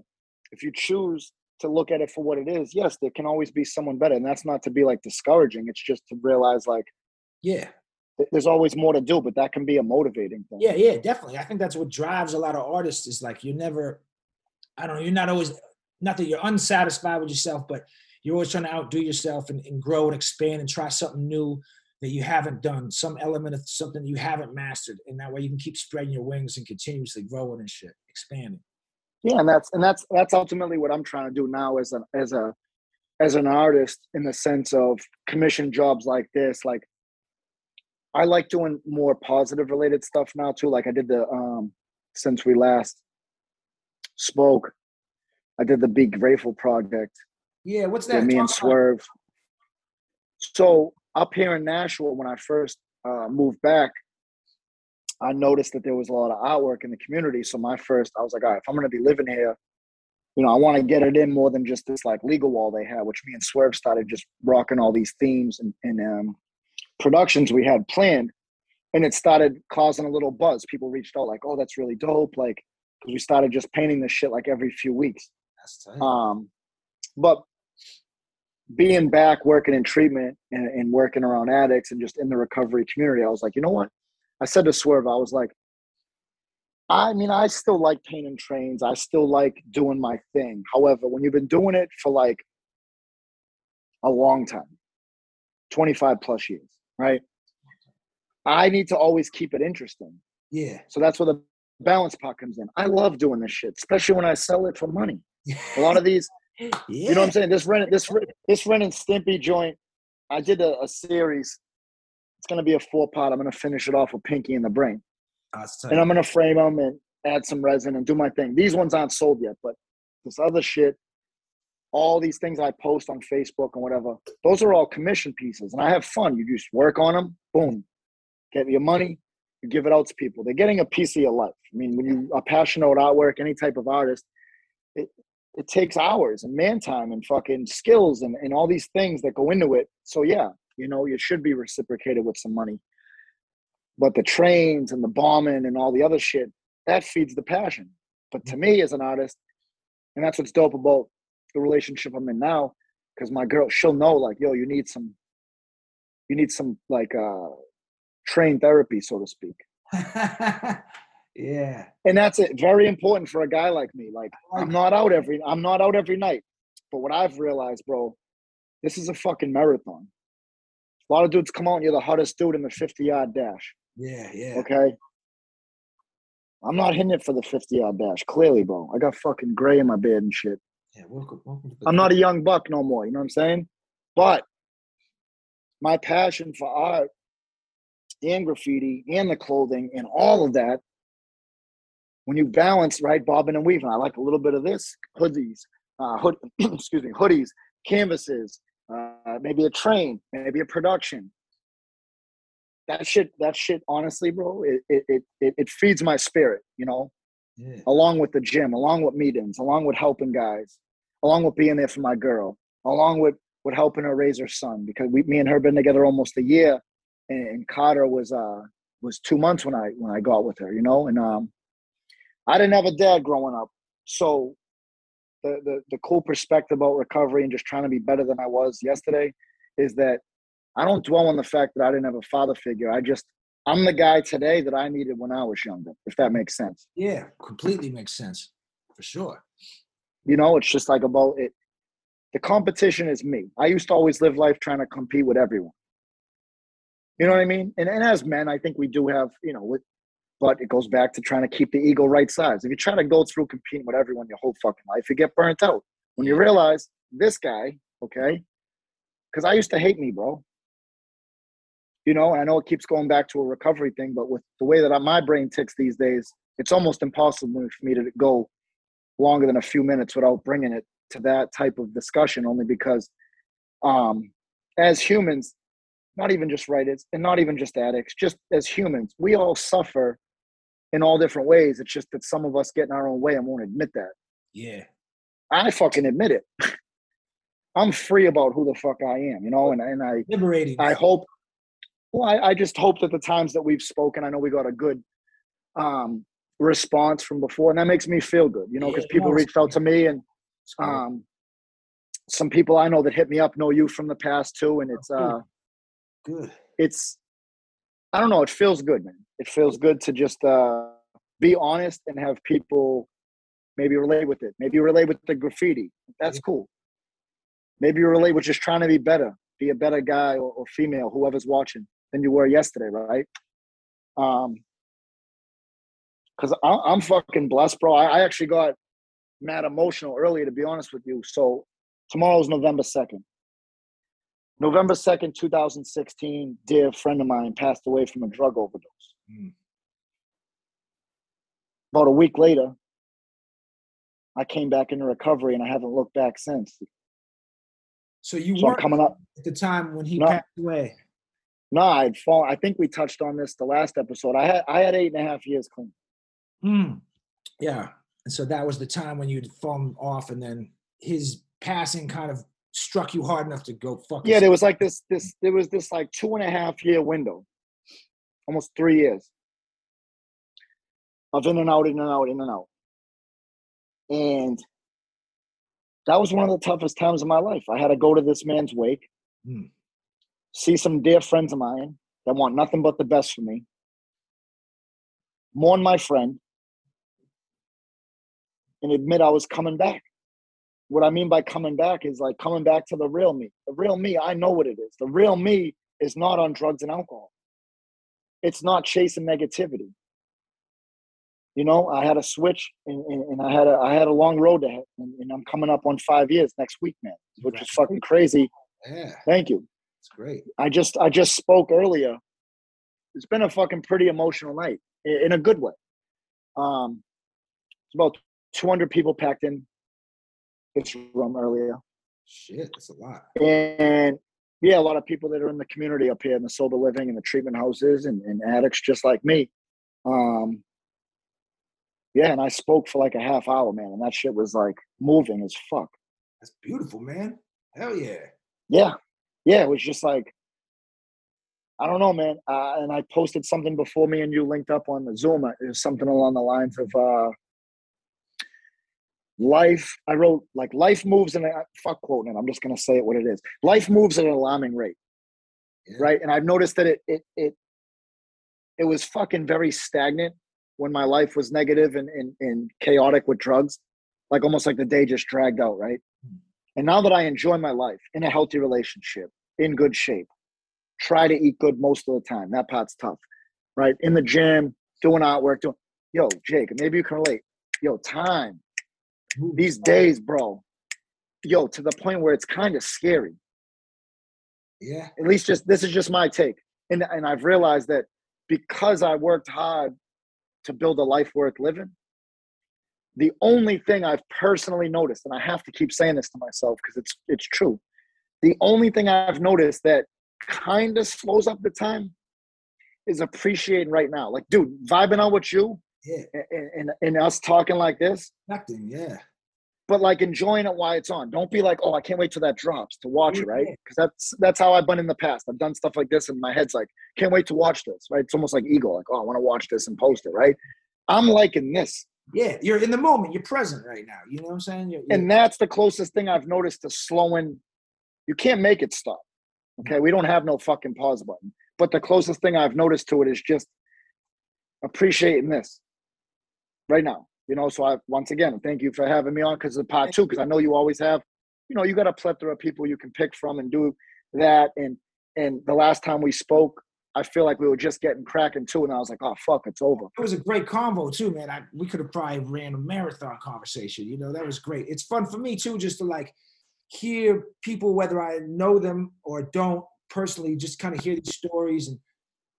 if you choose to look at it for what it is, yes, there can always be someone better. And that's not to be like discouraging. It's just to realize like Yeah. th- there's always more to do, but that can be a motivating thing. Yeah, yeah, definitely. I think that's what drives a lot of artists is like you're never, I don't know, you're not always, not that you're unsatisfied with yourself, but you're always trying to outdo yourself and, and grow and expand and try something new that you haven't done, some element of something you haven't mastered. And that way you can keep spreading your wings and continuously growing and shit, expanding. Yeah and that's and that's that's ultimately what i'm trying to do now as an as a as an artist in the sense of commission jobs like this like i like doing more positive related stuff now too like i did the um since we last spoke i did the big grateful project Yeah, what's that? me and Talk about it. swerve so up here in nashville when i first uh, moved back I noticed that there was a lot of artwork in the community. So my first, I was like, all right, if I'm going to be living here, you know, I want to get it in more than just this like legal wall they had, which me and Swerve started just rocking all these themes and, and um, productions we had planned. And it started causing a little buzz. People reached out like, oh, that's really dope. Like, because we started just painting this shit like every few weeks. Um, but being back working in treatment and, and working around addicts and just in the recovery community, I was like, you know what? I said to Swerve, I was like, I mean, I still like painting trains. I still like doing my thing. However, when you've been doing it for like a long time, 25 plus years, right? I need to always keep it interesting. yeah. So that's where the balance part comes in. I love doing this shit, especially when I sell it for money. A lot of these, yeah. you know what I'm saying? This Ren, this this Ren and Stimpy joint. I did a, a series. It's gonna be a four part. I'm gonna finish it off with Pinky and the Brain, and. I'm gonna frame them and add some resin and do my thing. These ones aren't sold yet, but this other shit, all these things I post on Facebook and whatever, those are all commission pieces, and I have fun. You just work on them, boom, get your money, you give it out to people. They're getting a piece of your life. I mean, when you are passionate about artwork, any type of artist, it it takes hours and man time and fucking skills and, and all these things that go into it. So yeah, you know, you should be reciprocated with some money. But the trains and the bombing and all the other shit, that feeds the passion. But to me as an artist, and that's what's dope about the relationship I'm in now, because my girl, she'll know like, yo, you need some, you need some like uh train therapy, so to speak. yeah. And that's it. Very important for a guy like me. Like I'm not out every I'm not out every night. But what I've realized, bro, this is a fucking marathon. A lot of dudes come out and you're the hottest dude in the 50 yard dash. Yeah. Yeah. Okay. I'm not hitting it for the 50 yard dash. Clearly, bro. I got fucking gray in my beard and shit. Yeah. Welcome, welcome to the I'm not a young buck no more. You know what I'm saying? But my passion for art and graffiti and the clothing and all of that when you balance right, bobbing and weaving, I like a little bit of this hoodies, uh, hood, excuse me, hoodies, canvases, uh, maybe a train, maybe a production. That shit, that shit, honestly, bro, it it it it feeds my spirit, you know. Yeah. Along with the gym, along with meetings, along with helping guys, along with being there for my girl, along with with helping her raise her son because we, me and her been together almost a year, and, and Carter was uh was two months when I when I got with her, you know, and um, I didn't have a dad growing up, so the the the cool perspective about recovery and just trying to be better than I was yesterday is that I don't dwell on the fact that I didn't have a father figure. I just I'm the guy today that I needed when I was younger, if that makes sense. Yeah, completely makes sense for sure. You know, it's just like about it. The competition is me. I used to always live life trying to compete with everyone. You know what I mean? And, and as men, I think we do have, you know, with, but it goes back to trying to keep the ego right size. If you try to go through competing with everyone your whole fucking life, you get burnt out. When you realize this guy, okay, because I used to hate me, bro. You know, and I know it keeps going back to a recovery thing, but with the way that my brain ticks these days, it's almost impossible for me to go longer than a few minutes without bringing it to that type of discussion, only because um, as humans, not even just writers and not even just addicts, just as humans, we all suffer in all different ways. It's just that some of us get in our own way and won't admit that. Yeah. I fucking admit it. I'm free about who the fuck I am, you know, and, and I Liberating. I hope well, I, I just hope that the times that we've spoken, I know we got a good um response from before, and that makes me feel good, you know, because Yeah, people reached out to me and um some people I know that hit me up know you from the past too, and it's uh Good. it's I don't know, it feels good, man. It feels good to just uh be honest and have people maybe relate with it. Maybe relate with the graffiti. That's cool. Maybe relate with just trying to be better, be a better guy or, or female, whoever's watching, than you were yesterday, right? Um, because I'm fucking blessed, bro. I, I actually got mad emotional earlier, to be honest with you. So tomorrow's November second. November second, two thousand sixteen. Dear friend of mine passed away from a drug overdose. Mm. About a week later, I came back into recovery, and I haven't looked back since. So you So weren't coming up. at the time when he No. passed away. No, I'd fall. I think we touched on this the last episode. I had I had eight and a half years clean. Mm. Yeah. And so that was the time when you'd fallen off, and then his passing kind of struck you hard enough to go fuck. Yeah, there was like this this there was this like two and a half year window, almost three years of in and out, in and out, in and out, and that was one of the toughest times of my life. I had to go to this man's wake, Mm. see some dear friends of mine that want nothing but the best for me, mourn my friend, and admit I was coming back. What I mean by coming back is like coming back to the real me. The real me, I know what it is. The real me is not on drugs and alcohol. It's not chasing negativity. You know, I had a switch and, and, and I had a I had a long road to hit, and, and I'm coming up on five years next week, man, which is fucking crazy. Yeah, Thank you. it's great. I just I just spoke earlier. It's been a fucking pretty emotional night i- in a good way. Um, it's about 200 people packed in this room earlier, Shit, that's a lot. and yeah, a lot of people that are in the community up here in the sober living and the treatment houses and, and addicts just like me. Um, yeah, and I spoke for like a half hour, man, and that shit was like moving as fuck. That's beautiful, man. Hell yeah. Yeah, yeah, it was just like I don't know, man. Uh, and I posted something before me and you linked up on the Zoom. uh, It was something along the lines of uh, life. I wrote like life moves in a fuck quoting it. I'm just gonna say it what it is. Life moves at an alarming rate, Yeah. right? And I've noticed that it it it it was fucking very stagnant when my life was negative and, and, and chaotic with drugs, like almost like the day just dragged out, right? Hmm. And now that I enjoy my life in a healthy relationship, in good shape, try to eat good most of the time. That part's tough, right? In the gym, doing artwork, doing, yo, Jake, maybe you can relate. Yo, time, these days, bro, yo, to the point where it's kind of scary. Yeah. At least just, this is just my take. And, and I've realized that because I worked hard to build a life worth living, the only thing I've personally noticed, and I have to keep saying this to myself because it's it's true. The only thing I've noticed that kind of slows up the time is appreciating right now. Like, dude, vibing out with you Yeah, and, and, and us talking like this, acting. Yeah, but like enjoying it while it's on. Don't be like, oh, I can't wait till that drops to watch it, right? Because that's that's how I've been in the past. I've done stuff like this, and my head's like, can't wait to watch this, right? It's almost like Eagle, like, oh, I want to watch this and post it, right? I'm liking this, yeah. You're in the moment. You're present right now. You know what I'm saying? You're, you're- and that's the closest thing I've noticed to slowing. You can't make it stop. Okay, we don't have no fucking pause button. But the closest thing I've noticed to it is just appreciating this right now. You know, so I once again thank you for having me on because of part two. Because I know you always have, you know, you got a plethora of people you can pick from and do that. And and the last time we spoke, I feel like we were just getting cracking too, and I was like, oh fuck, it's over. it was a great convo too, man. I, we could have probably ran a marathon conversation. You know, that was great. It's fun for me too, just to like hear people, whether I know them or don't personally, just kind of hear these stories. And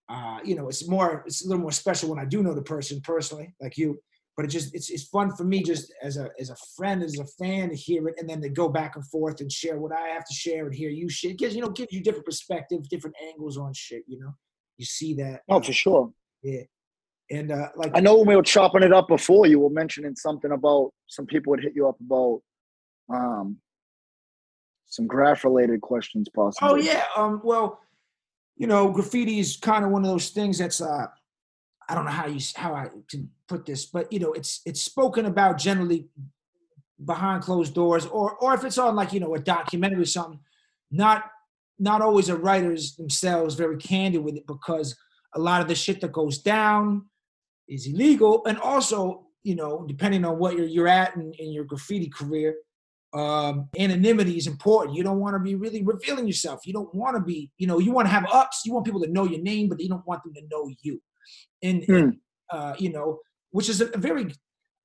uh, you know, it's more, it's a little more special when I do know the person personally, like you. But it just, it's it's fun for me just as a as a friend, as a fan to hear it, and then to go back and forth and share what I have to share and hear you shit. It gives you know gives you different perspectives, different angles on shit. You know, you see that. No, for sure. Yeah. And uh, like I know when we were chopping it up before, you were mentioning something about some people would hit you up about um some graph related questions possibly. Oh yeah. Um. Well, you know, graffiti is kind of one of those things that's uh, I don't know how you how I can put this, but you know, it's it's spoken about generally behind closed doors, or or if it's on like you know a documentary or something, not not always the writers themselves very candid with it because a lot of the shit that goes down is illegal, and also you know depending on what you're you're at in, in your graffiti career, um, anonymity is important. You don't want to be really revealing yourself. You don't want to be, you know, you want to have ups. You want people to know your name, but you don't want them to know you. And, and, uh, you know, which is a, very,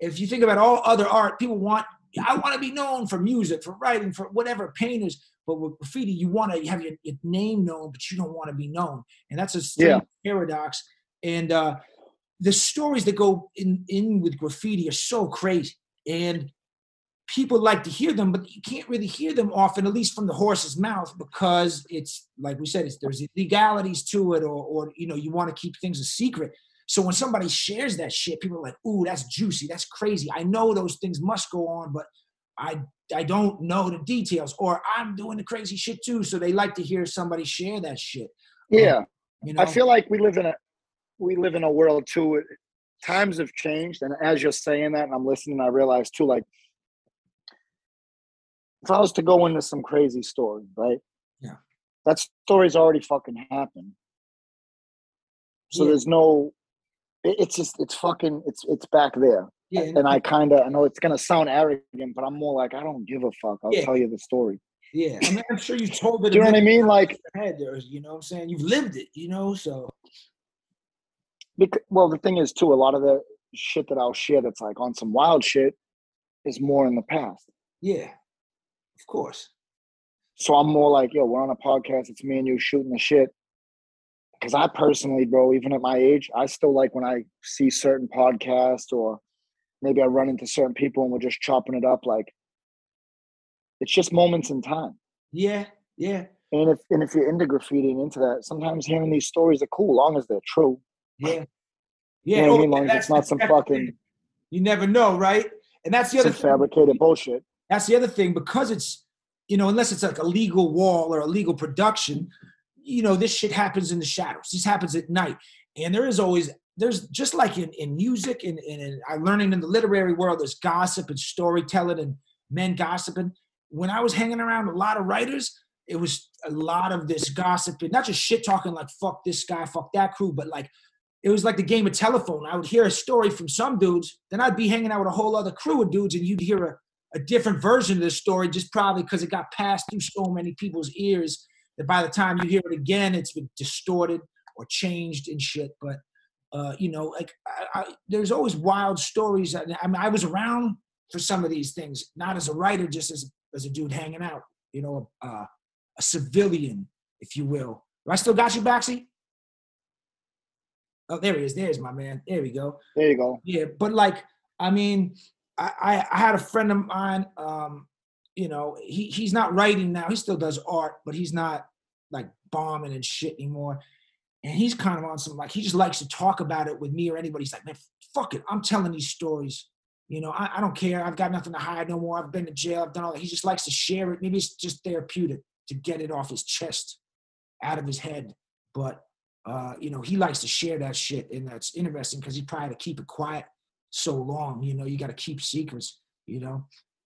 if you think about all other art, people want, I want to be known for music, for writing, for whatever, painters. But with graffiti, you want to have your, your name known, but you don't want to be known. And that's a strange paradox. And uh, the stories that go in, in with graffiti are so crazy. And people like to hear them, but you can't really hear them often, at least from the horse's mouth, because it's like we said, it's, there's legalities to it, or, or you know, you want to keep things a secret. So when somebody shares that shit, people are like, "Ooh, that's juicy, that's crazy." I know those things must go on, but I I don't know the details, or I'm doing the crazy shit too. So they like to hear somebody share that shit. Yeah. You know, I feel like we live in a we live in a world too. Times have changed, and as you're saying that, and I'm listening, I realize too. Like, if I was to go into some crazy story, right? Yeah. that story's already fucking happened. So Yeah. there's no. it- It's just it's fucking it's it's back there, yeah, and I kind of I know it's gonna sound arrogant, but I'm more like I don't give a fuck. I'll Yeah. tell you the story. yeah. I mean, I'm sure you told it. Do you know what I mean? Like, Head, or, you know what I'm saying? You've lived it, you know. So because, well, the thing is too, a lot of the shit that I'll share that's like on some wild shit is more in the past. yeah, of course. So I'm more like, yo, we're on a podcast. It's me and you shooting the shit. Because I personally, bro, even at my age, I still like when I see certain podcasts or maybe I run into certain people and we're just chopping it up. Like, it's just moments in time. Yeah, yeah, And if and if you're into graffiti and into that, sometimes hearing these stories are cool, long as they're true. yeah, You yeah. know what I oh, mean? Long as it's not some fucking. You never know, right? And that's the other fabricated bullshit. That's the other thing because it's you know unless it's like a legal wall or a legal production, you know this shit happens in the shadows. This happens at night, and there is always there's just like in, in music and, and I'm learning in the literary world, there's gossip and storytelling and men gossiping. When I was hanging around a lot of writers, it was a lot of this gossip and not just shit talking like fuck this guy, fuck that crew, but like it was like the game of telephone. I would hear a story from some dudes, then I'd be hanging out with a whole other crew of dudes, and you'd hear a, a different version of the story just probably because it got passed through so many people's ears that by the time you hear it again, it's been distorted or changed and shit. But uh, you know, like I, I, there's always wild stories. I, I mean, I was around for some of these things, not as a writer, just as as a dude hanging out. You know, uh, a civilian, if you will. I still got you, Baxi? Oh, there he is. There's my man. There we go. There you go. Yeah, but like, I mean, I, I, had a friend of mine. Um, you know, he he's not writing now. He still does art, but he's not like bombing and shit anymore. And he's kind of on some like he just likes to talk about it with me or anybody. He's like, man, fuck it. I'm telling these stories. You know, I, I don't care. I've got nothing to hide no more. I've been to jail. I've done all that. He just likes to share it. Maybe it's just therapeutic to get it off his chest, out of his head. But uh, you know, he likes to share that shit, and that's interesting because he probably to keep it quiet so long. You know, you got to keep secrets. You know,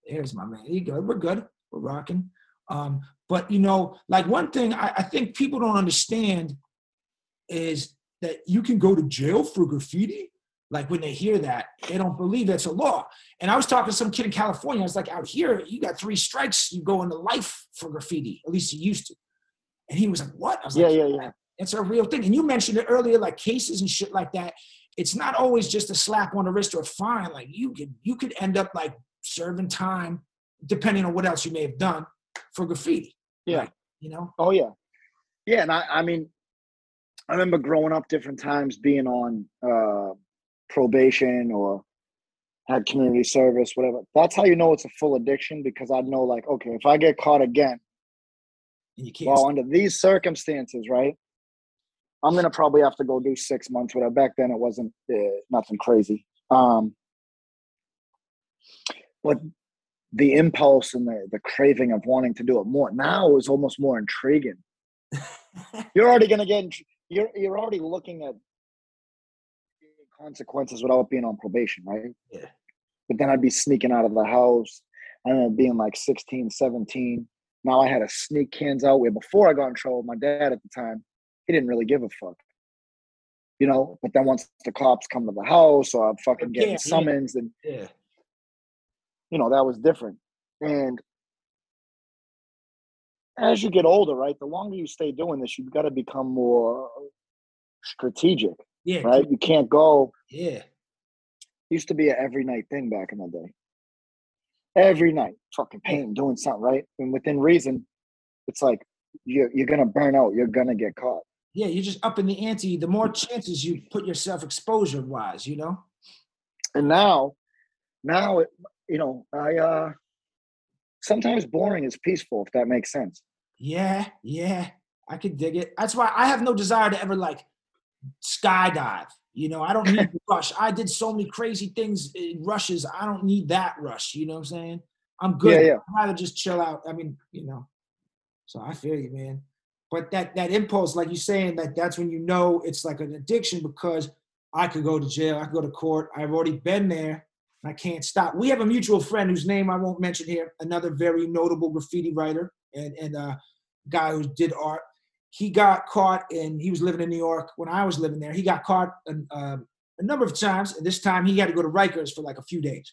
there's my man. You good? We're good. We're rocking. Um, but you know, like one thing I, I think people don't understand is that you can go to jail for graffiti. Like when they hear that, they don't believe that's a law. And I was talking to some kid in California. I was like, out here, you got three strikes, you go into life for graffiti. At least you used to. And he was like, what? I was Yeah, like, yeah, yeah. it's a real thing. And you mentioned it earlier, like cases and shit like that. It's not always just a slap on the wrist or a fine. Like you could you could end up like serving time, depending on what else you may have done for graffiti. Yeah. You know? Oh yeah, yeah. And I, I mean, I remember growing up different times being on uh, probation or had community service, whatever. That's how you know it's a full addiction because I know, like, okay, if I get caught again, And you can't well, under these circumstances, right, I'm gonna probably have to go do six months. Whatever. Back then, it wasn't uh, nothing crazy. Um, but the impulse and the the craving of wanting to do it more now is almost more intriguing. You're already gonna get. You're you're already looking at consequences without being on probation, right? Yeah. But then I'd be sneaking out of the house. I remember being like 16, 17. Now I had to sneak cans out where before I got in trouble, my dad at the time, he didn't really give a fuck. You know, but then once the cops come to the house or I'm fucking getting yeah. summons and yeah. you know, that was different. And as you get older, right, the longer you stay doing this, you've got to become more strategic, Yeah. right? You can't go Yeah. used to be an every night thing back in the day. Every night, fucking painting, doing something, right? And within reason, it's like you're you're gonna burn out. You're gonna get caught. Yeah. You're just up in the ante. The more chances you put yourself exposure wise, you know? And now, now, it, you know, I uh sometimes boring is peaceful, if that makes sense. Yeah. Yeah. I could dig it. That's why I have no desire to ever like skydive. You know, I don't need the rush. I did so many crazy things in rushes. I don't need that rush. You know what I'm saying? I'm good. Yeah, yeah. I'd rather just chill out. I mean, you know. So I feel you, man. But that that impulse, like you're saying, that that's when you know it's like an addiction because I could go to jail, I could go to court. I've already been there. and I can't stop. We have a mutual friend whose name I won't mention here. Another very notable graffiti writer and and uh, guy who did art. He got caught and he was living in New York when I was living there. He got caught an, um, a number of times, and this time he had to go to Rikers for like a few days.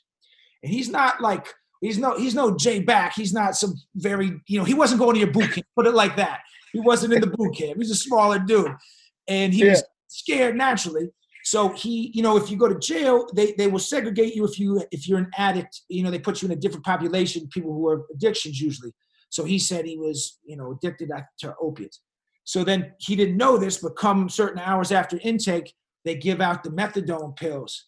And he's not like he's no he's no Jay back. He's not some very you know he wasn't going to your boot camp. Put it like that. He wasn't in the boot camp. He's a smaller dude, and he was scared naturally. So he, you know, if you go to jail, they they will segregate you if you if you're an addict. You know, they put you in a different population, people who are addictions usually. So he said he was, you know, addicted to opiates. So then he didn't know this, but come certain hours after intake, they give out the methadone pills.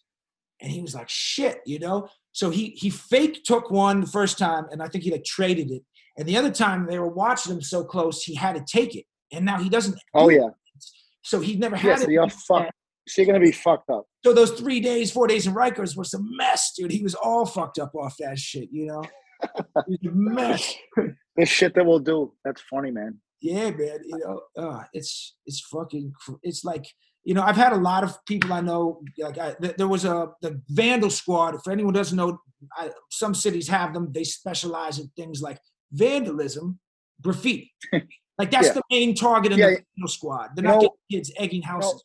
And he was like, shit, you know? So he he fake took one the first time, and I think he like traded it. And the other time they were watching him so close, he had to take it. And now he doesn't. Oh yeah. it. So he never Yeah, had so it. you're fucked. So you're gonna be fucked up. So those three days, four days in Rikers was a mess, dude. He was all fucked up off that shit, you know? Mess. This shit that we'll do. That's funny, man. Yeah, man. You know, uh, it's it's fucking. It's like you know, I've had a lot of people I know. Like I, th- there was a the Vandal Squad. If anyone doesn't know, I, some cities have them. They specialize in things like vandalism, graffiti. Like that's Yeah. the main target in Yeah, the Vandal Squad. They're you not know- kids egging houses.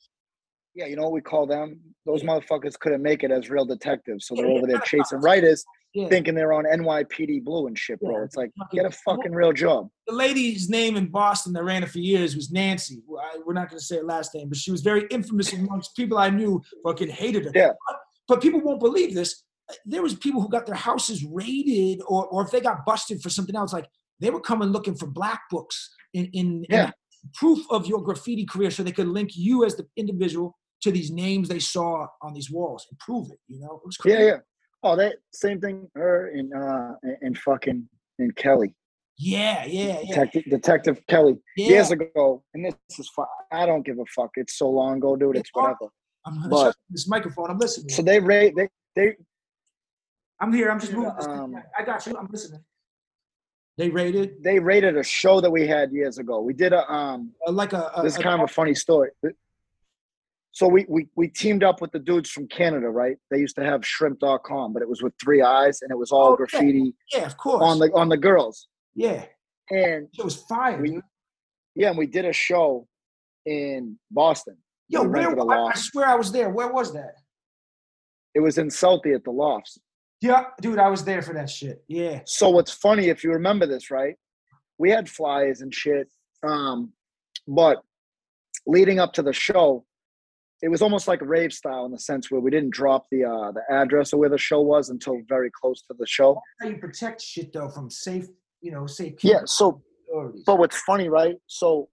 Yeah, you know what we call them? Those motherfuckers couldn't make it as real detectives, so they're over there chasing writers, yeah. thinking they're on NYPD Blue and shit, bro. Yeah. It's like get a fucking real job. the lady's name in Boston that ran it for years was Nancy. I, we're not going to say her last name, but she was very infamous amongst people I knew. Fucking hated her. Yeah. But, people won't believe this. There was people who got their houses raided, or or if they got busted for something else, like they were coming looking for black books in in, in proof of your graffiti career, so they could link you as the individual to these names they saw on these walls and prove it. You know, it was crazy. Yeah, yeah. Oh, that same thing. Her and uh and fucking and Kelly, Yeah, yeah, yeah. Detective, Detective Kelly, yeah. years ago. And this is fine. I don't give a fuck. It's so long ago, dude. It's It's whatever. I'm but- this microphone. I'm listening. So they rate they they I'm here. I'm just moving. This um. I got you. I'm listening. They rated they rated a show that we had years ago. We did a um. uh, like a. a This is a- kind of a funny story. So we we we teamed up with the dudes from Canada, right? They used to have shrimp.com, but it was with three eyes and it was all Oh, graffiti yeah, of course. on the on the girls. yeah, And it was fire. we yeah, and we did a show in Boston. Yo, where? I, I swear I was there. Where was that? It was in Southie at the lofts. Yeah, dude, I was there for that shit. Yeah. So what's funny, if you remember this, right? We had flyers and shit. Um, but leading up to the show, it was almost like rave style in the sense where we didn't drop the uh the address of where the show was until very close to the show. How you protect shit though from safe, you know, safe. Yeah, so but what's funny, right? So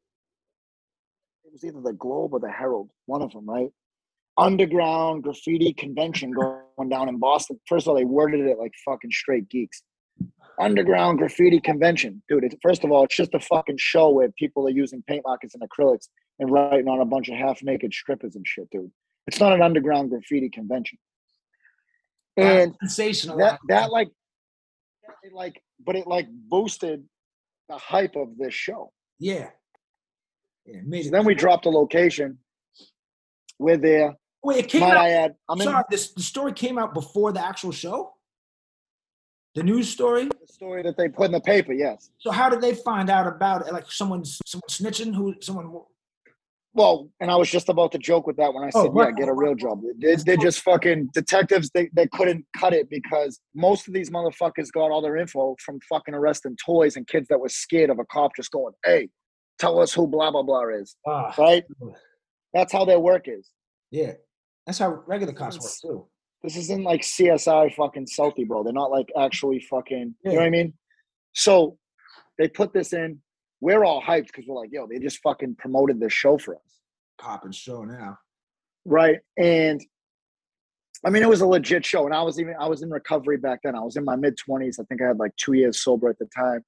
it was either the Globe or the Herald, one of them, right? Underground graffiti convention going down in Boston. First of all, they worded it like fucking straight geeks. Underground graffiti convention, dude. It's, first of all, it's just a fucking show where people are using paint markers and acrylics and writing on a bunch of half-naked strippers and shit, dude. It's not an underground graffiti convention. And sensational. that that like, it like, but it like boosted the hype of this show. yeah. Yeah, So then we dropped the location. We're there. Wait, it came Might out. I add? I'm in sorry, this the story came out before the actual show. The news story. the story that they put in the paper. Yes. So how did they find out about it? Like someone's someone snitching? Who? Someone? Well, and I was just about to joke with that when I Oh, said, "Yeah, get a real job." They, they're just fucking detectives. They they couldn't cut it because most of these motherfuckers got all their info from fucking arresting toys and kids that were scared of a cop just going, "Hey, tell us who blah blah blah is." Ah, Right? That's how their work is. yeah. That's how regular cops work too. This isn't like CSI fucking Southie, bro. They're not like actually fucking, you know what I mean? So they put this in. We're all hyped because we're like, yo, they just fucking promoted this show for us. And show now. Right. And I mean, it was a legit show. And I was even, I was in recovery back then. I was in my mid 20s. I think I had like two years sober at the time.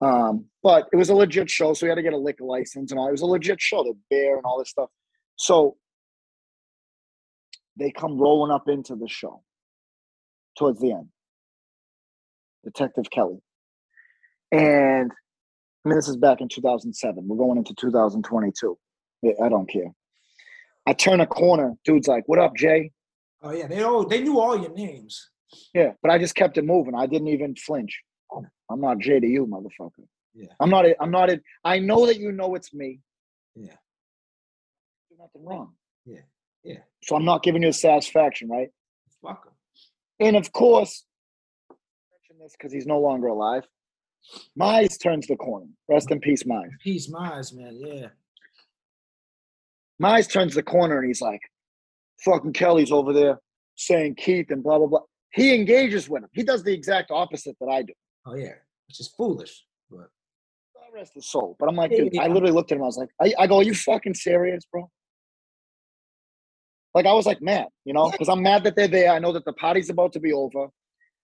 Um, but it was a legit show. So we had to get a liquor license and all. It was a legit show, the bear and all this stuff. So they come rolling up into the show towards the end. Detective Kelly. And I mean, this is back in 2007. We're going into 2022. Yeah, I don't care. I turn a corner, dude's like, "What up, Jay?" Oh yeah, they all they knew all your names. Yeah, but I just kept it moving. I didn't even flinch. I'm not Jay to you, motherfucker. Yeah. I'm not. A, I'm not. A, I know that you know it's me. Yeah. There's nothing wrong. Yeah, yeah. So I'm not giving you a satisfaction, right? Fuck. And of course, mention this because he's no longer alive. Mize turns the corner. Rest in peace, Mize. Peace, Mize, man. Yeah. Mize turns the corner and he's like, fucking Kelly's over there saying Keith and blah, blah, blah. He engages with him. He does the exact opposite that I do. Oh yeah, which is foolish. But God rest his soul. But I'm like, dude. I literally looked at him. I was like, I, I go, are you fucking serious, bro? Like, I was like mad, you know, because I'm mad that they're there. I know that the party's about to be over.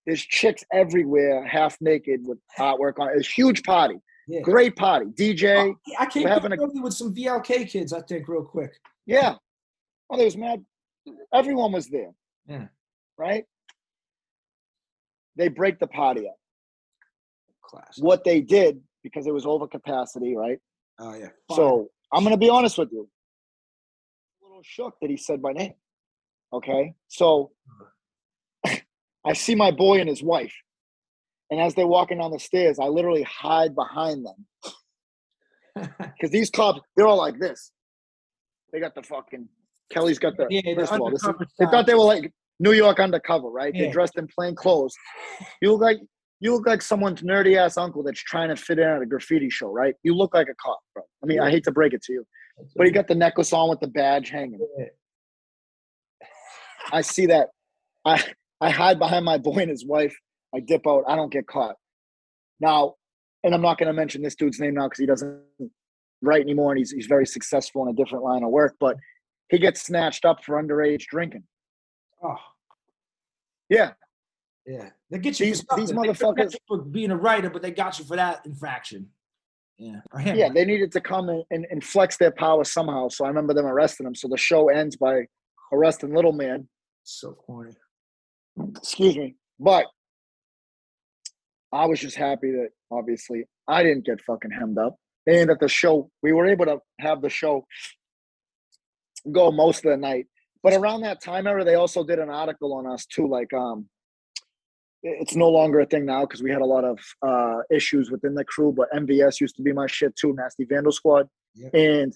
There's chicks everywhere, half naked with artwork on it. It's a huge party. Yeah. Great party. DJ. Oh, I came having a- with some VLK kids. I think real quick. Yeah. Oh, there was mad. Everyone was there. Yeah. Right? They break the party up. Class. What they did, because it was over capacity, right? Oh yeah. So I'm gonna be honest with you. A little shook that he said my name. Okay. So I see my boy and his wife. And as they're walking down the stairs, I literally hide behind them. Because these cops, they're all like this. They got the fucking Kelly's got the yeah, the first of all, this is, they thought they were like New York undercover, right? Yeah. They're dressed in plain clothes. You look like you look like someone's nerdy ass uncle that's trying to fit in at a graffiti show, right? You look like a cop, bro. I mean, I hate to break it to you, but he got the necklace on with the badge hanging. Yeah. I see that. I I hide behind my boy and his wife. I dip out. I don't get caught. Now, and I'm not going to mention this dude's name now because he doesn't write anymore, and he's he's very successful in a different line of work. But he gets snatched up for underage drinking. Oh, Yeah, Yeah, they get you. These- for these something. They get motherfuckers- for being a writer, but they got you for that infraction. Yeah. Yeah, they needed to come and, and, and flex their power somehow. So I remember them arresting him. So the show ends by arresting Little Man. so corny. Excuse me. But I was just happy that obviously I didn't get fucking hemmed up. And that the show, we were able to have the show go most of the night. But around that time era, they also did an article on us too. Like, um, it's no longer a thing now because we had a lot of uh, issues within the crew. But NVS used to be my shit too, Nasty Vandal Squad, Yeah. and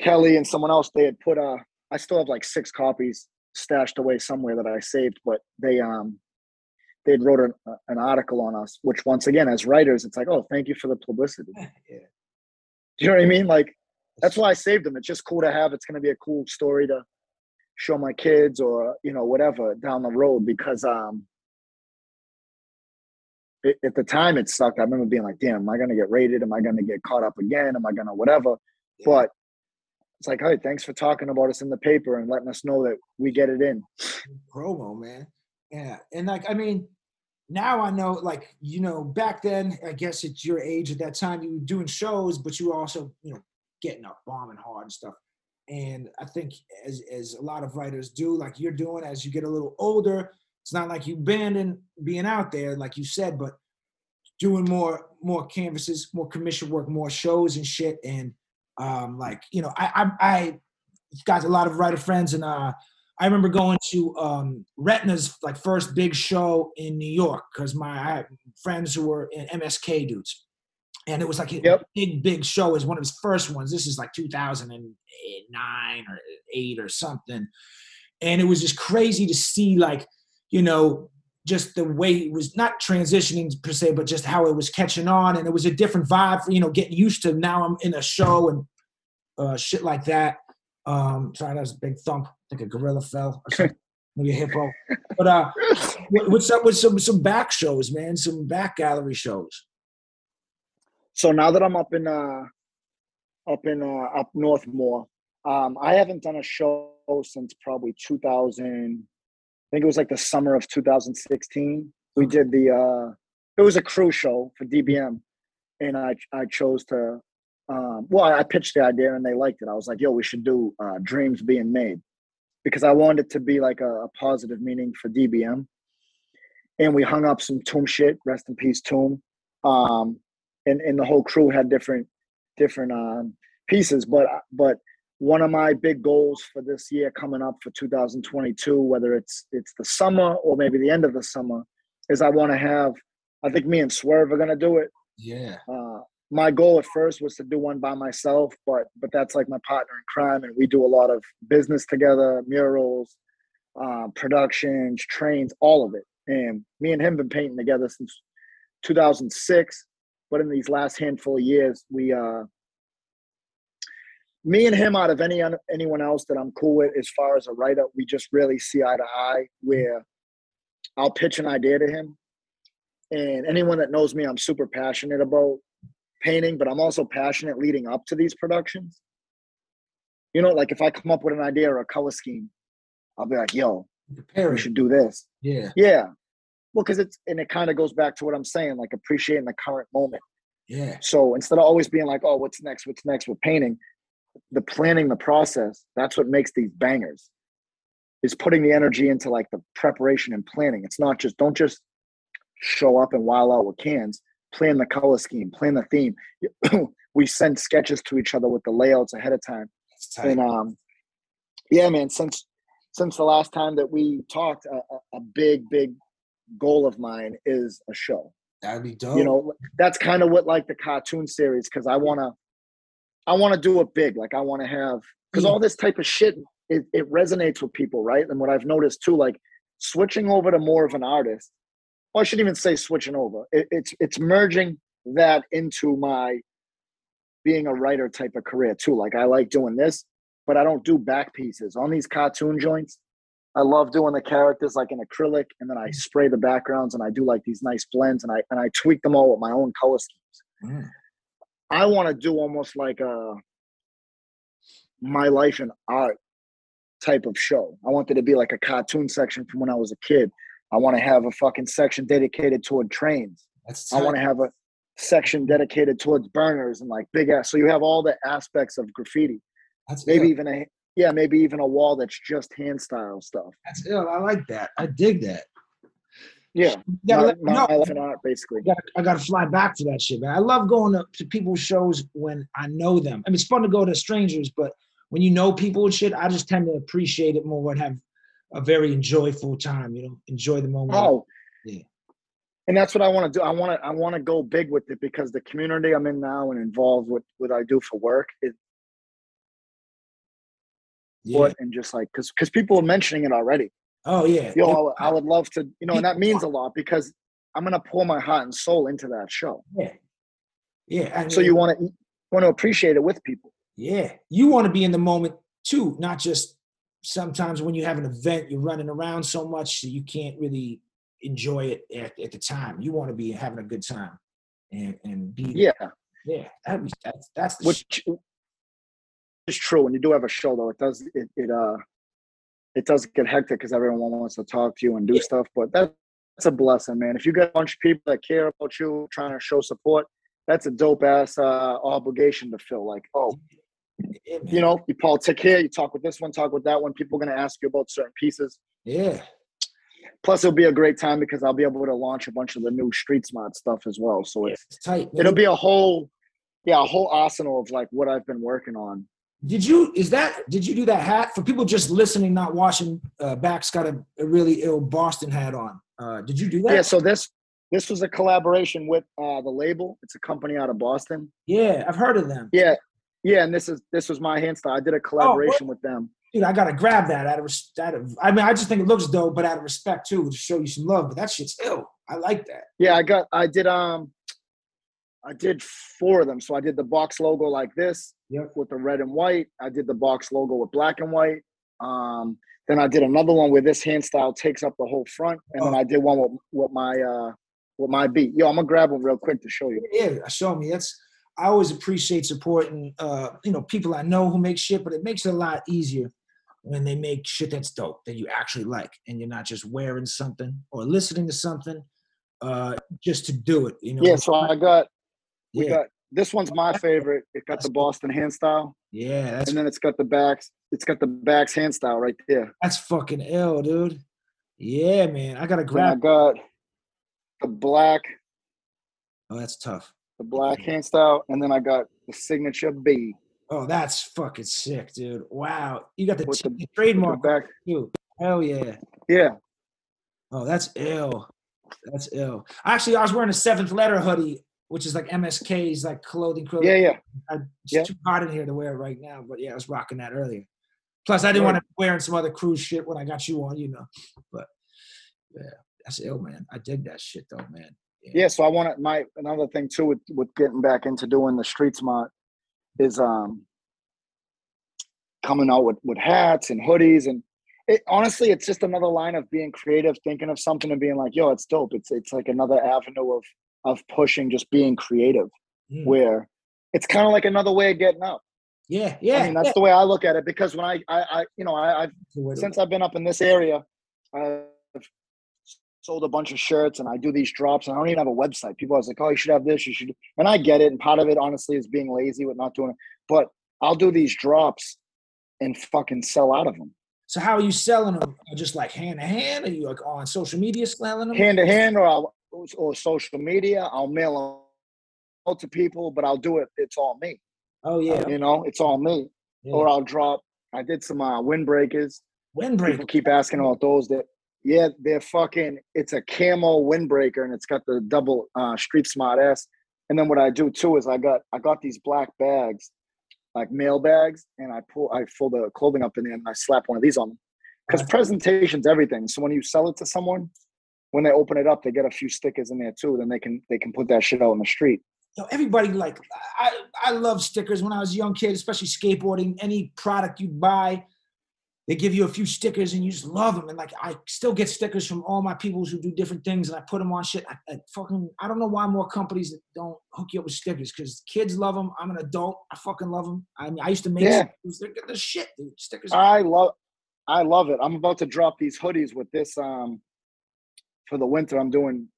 Kelly and someone else. They had put uh, I still have like six copies stashed away somewhere that I saved, but they um, they wrote an, uh, an article on us. Which once again, as writers, it's like, oh, thank you for the publicity. yeah. Do you know what I mean? Like that's why I saved them. It's just cool to have. It's going to be a cool story to show my kids or you know whatever down the road because um it, at the time it sucked. I remember being like, "Damn, am I going to get raided? Am I going to get caught up again? Am I going to whatever?" But it's like, "Hey, thanks for talking about us in the paper and letting us know that we get it in." promo, man. Yeah, and like I mean, now I know, like you know, back then, I guess at your age at that time, you were doing shows, but you were also, you know, getting up, bombing hard and stuff. And I think as as a lot of writers do, like you're doing as you get a little older, it's not like you abandon being out there, like you said, but doing more more canvases, more commission work, more shows and shit. And um, like you know, I I, I got a lot of writer friends, and uh, I remember going to um, Retna's like first big show in New York because my friends who were in MSK dudes, and it was like a Yep. big big show. Was one of his first ones. This is like 2009 or eight or something, and it was just crazy to see like you know just the way it was not transitioning per se, but just how it was catching on, and it was a different vibe for you know getting used to. Now I'm in a show and uh, shit like that. Um, sorry, that was a big thump, like a gorilla fell or something, maybe a hippo. But uh, what's up with some some back shows, man? Some back gallery shows. So now that I'm up in uh up in uh up north more, um, I haven't done a show since probably 2000. I think it was like the summer of 2016. We did the uh, it was a crew show for DBM, and I I chose to. Um, well, I pitched the idea and they liked it. I was like, "Yo, we should do uh, Dreams Being Made," because I wanted it to be like a, a positive meaning for DBM. And we hung up some Tomb shit. Rest in peace, Tomb. Um, and and the whole crew had different different um, pieces. But but one of my big goals for this year coming up for 2022, whether it's it's the summer or maybe the end of the summer, is I want to have. I think me and Swerve are gonna do it. Yeah. Uh, my goal at first was to do one by myself, but but that's like my partner in crime, and we do a lot of business together, murals, uh, productions, trains, all of it. And me and him been painting together since 2006. But in these last handful of years, we uh, me and him out of any anyone else that I'm cool with as far as a writer, we just really see eye to eye. Where I'll pitch an idea to him, and anyone that knows me, I'm super passionate about painting, but I'm also passionate leading up to these productions. You know, like if I come up with an idea or a color scheme, I'll be like, "Yo, we should do this." Yeah. Yeah, well, because it's and it kind of goes back to what I'm saying, like appreciating the current moment. Yeah. So instead of always being like, "Oh, what's next? What's next?" with painting, the planning, the process, that's what makes these bangers. Is putting the energy into like the preparation and planning. It's not just don't just show up and wild out with cans. Plan the color scheme, plan the theme. we send sketches to each other with the layouts ahead of time. And um, yeah, man, since since the last time that we talked, a, a- big, big goal of mine is a show That'd be dope. you know that's kind of what like the cartoon series because i want to i want to do it big like i want to have because all this type of shit it, it resonates with people right and what i've noticed too like switching over to more of an artist or i shouldn't even say switching over it, it's it's merging that into my being a writer type of career too like i like doing this but i don't do back pieces on these cartoon joints I love doing the characters like in acrylic, and then I spray the backgrounds, and I do like these nice blends, and I and I tweak them all with my own color schemes. Mm. I want to do almost like a my life in art type of show. I wanted it to be like a cartoon section from when I was a kid. I want to have a fucking section dedicated toward trains. I want to have a section dedicated towards burners and like big ass. So you have all the aspects of graffiti. That's Maybe ill. even a yeah, maybe even a wall that's just hand style stuff. That's ill. I like that. I dig that. Yeah, gotta my, my, and art basically. I gotta, I gotta fly back for that shit, man. I love going to, to people's shows when I know them. I mean, it's fun to go to strangers, but when you know people and shit, I just tend to appreciate it more and have a very enjoyable time. You know, enjoy the moment. Oh, Yeah. And that's what I want to do. I want to I want to go big with it because the community I'm in now and involved with what I do for work is yeah. what and just like because because people are mentioning it already. Oh yeah. Yo, I, would- I would love to, you know, and that means a lot because I'm gonna pour my heart and soul into that show. yeah. Yeah. I So you want to want to appreciate it with people. Yeah, you want to be in the moment too, not just sometimes when you have an event, you're running around so much that you can't really enjoy it at, at the time. You want to be having a good time and and be Yeah, yeah. That was, that's that's the sh- which is true. When you do have a show, though, it does it it uh it does get hectic because everyone wants to talk to you and do Yeah. stuff. But that, that's a blessing, man. If you get a bunch of people that care about you, trying to show support, that's a dope ass uh, obligation to fill. Like, oh, yeah, you know, you politic here, you talk with this one, talk with that one. People are gonna ask you about certain pieces. yeah, Plus, it'll be a great time because I'll be able to launch a bunch of the new street smart stuff as well. So yeah, it's, it's tight. man. it'll be a whole, yeah, a whole arsenal of like what I've been working on. Did you is that did you do that hat for people just listening, not watching? Uh, Back's got a, a really ill Boston hat on. Uh, did you do that? Yeah. So this this was a collaboration with uh, the label. It's a company out of Boston. Yeah, I've heard of them. Yeah, yeah. And this is this was my hand style. I did a collaboration with them. Dude, I gotta grab that out of, out of. I mean, I just think it looks dope, but out of respect too, to show you some love. But that shit's ill. I like that. Yeah, I got. I did. Um, I did four of them. So I did the box logo like this Yep. with the red and white. I did the box logo with black and white. Um, then I did another one where this hand style takes up the whole front, and then Oh. I did one with, with my uh with my beat. Yo, I'm gonna grab one real quick to show you. Yeah, show me. That's I always appreciate supporting uh, you know, people I know who make shit, but it makes it a lot easier when they make shit that's dope that you actually like and you're not just wearing something or listening to something uh just to do it. You know. Yeah, so I got we yeah, got this one's my favorite. It got the Boston hand style, yeah, that's and then it's got the backs. It's got the backs hand style right there. that's fucking ill, dude. Yeah, man. I gotta Then I got the black, oh that's tough. The black hand style, and then I got the signature B Oh, that's fucking sick, dude. Wow. You got the, t- the- with the trademark back. too. Hell yeah. Yeah, Oh, that's ill. That's ill. Actually, I was wearing a seventh letter hoodie, which is like MSK's like clothing. clothing. yeah, yeah. I, it's yeah. too hot in here to wear it right now, but yeah, I was rocking that earlier. Plus, I didn't Right. want to be wearing some other crew's shit when I got you on, you know. But yeah, that's ill, man. I dig that shit though, man. Yeah, so I want to my another thing too with, with getting back into doing the street smart is um coming out with, with hats and hoodies and it honestly it's just another line of being creative, thinking of something and being like, yo, it's dope. It's it's like another avenue of of pushing just being creative Mm. where it's kind of like another way of getting up. yeah, yeah. I mean, that's yeah. the way I look at it because when I I, I you know, I, I've since I've been up in this area, I've sold a bunch of shirts and I do these drops and I don't even have a website. People are like, oh, you should have this, you should. And I get it. And part of it, honestly, is being lazy with not doing it. But I'll do these drops and fucking sell out of them. So how are you selling them? Just like hand to hand? Are you like on social media selling them? Hand to hand or I'll, or social media, I'll mail them out to people, but I'll do it. It's all me. Oh yeah. You know, it's all me. yeah. Or I'll drop. I did some uh, windbreakers. Windbreaker. People keep asking about those. That yeah, they're fucking. It's a camo windbreaker, and it's got the double uh, street smart ass. And then what I do too is I got I got these black bags, like mail bags, and I pull I fold the clothing up in there and I slap one of these on them. Because presentation's everything. So when you sell it to someone, when they open it up, they get a few stickers in there too. Then they can they can put that shit out in the street. know, everybody like I I love stickers when I was a young kid, especially skateboarding. Any product you buy, they give you a few stickers and you just love them. And like I still get stickers from all my people who do different things, and I put them on shit. I, I fucking I don't know why more companies don't hook you up with stickers because kids love them. I'm an adult. I fucking love them. I mean, I used to make Yeah. stickers. They're, they're shit, dude. Stickers. I love I love it. I'm about to drop these hoodies with this um for the winter, I'm doing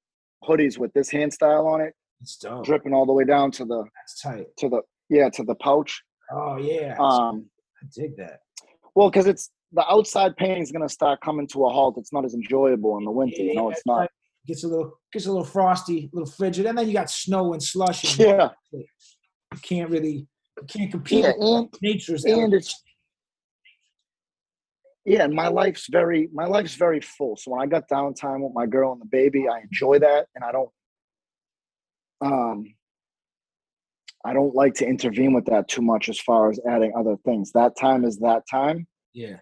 hoodies with this hand style on it, It's dope. dripping all the way down to the That's tight. to the yeah to the pouch. Oh yeah. Um, I dig that. well, because it's the outside painting is gonna start coming to a halt. It's not as enjoyable in the winter. You know, it's not. right. Gets a little gets a little frosty, a little frigid, and then you got snow and slush. And Yeah, You can't really you can't compete. yeah, with and nature's and element. it's yeah, and my life's very my life's very full. So when I got downtime with my girl and the baby, I enjoy that, and I don't um I don't like to intervene with that too much as far as adding other things. That time is that time, yeah.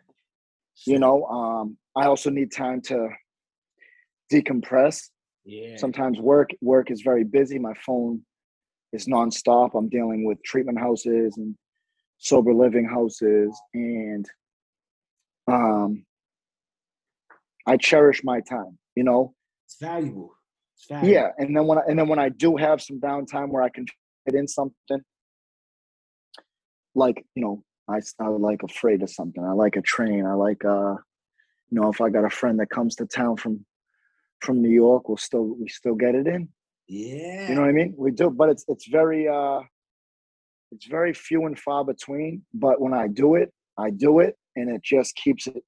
You know. Um I also need time to decompress. Yeah. Sometimes work work is very busy. My phone is nonstop. I'm dealing with treatment houses and sober living houses and um I cherish my time, you know. It's valuable. It's valuable. Yeah, and then when I, and then when I do have some downtime where I can fit in something like, you know, I I like afraid of something. I like a train. I like uh you know, if I got a friend that comes to town from from New York, we'll still we still get it in. Yeah. You know what I mean? We do, but it's it's very uh it's very few and far between. But when I do it, I do it and it just keeps it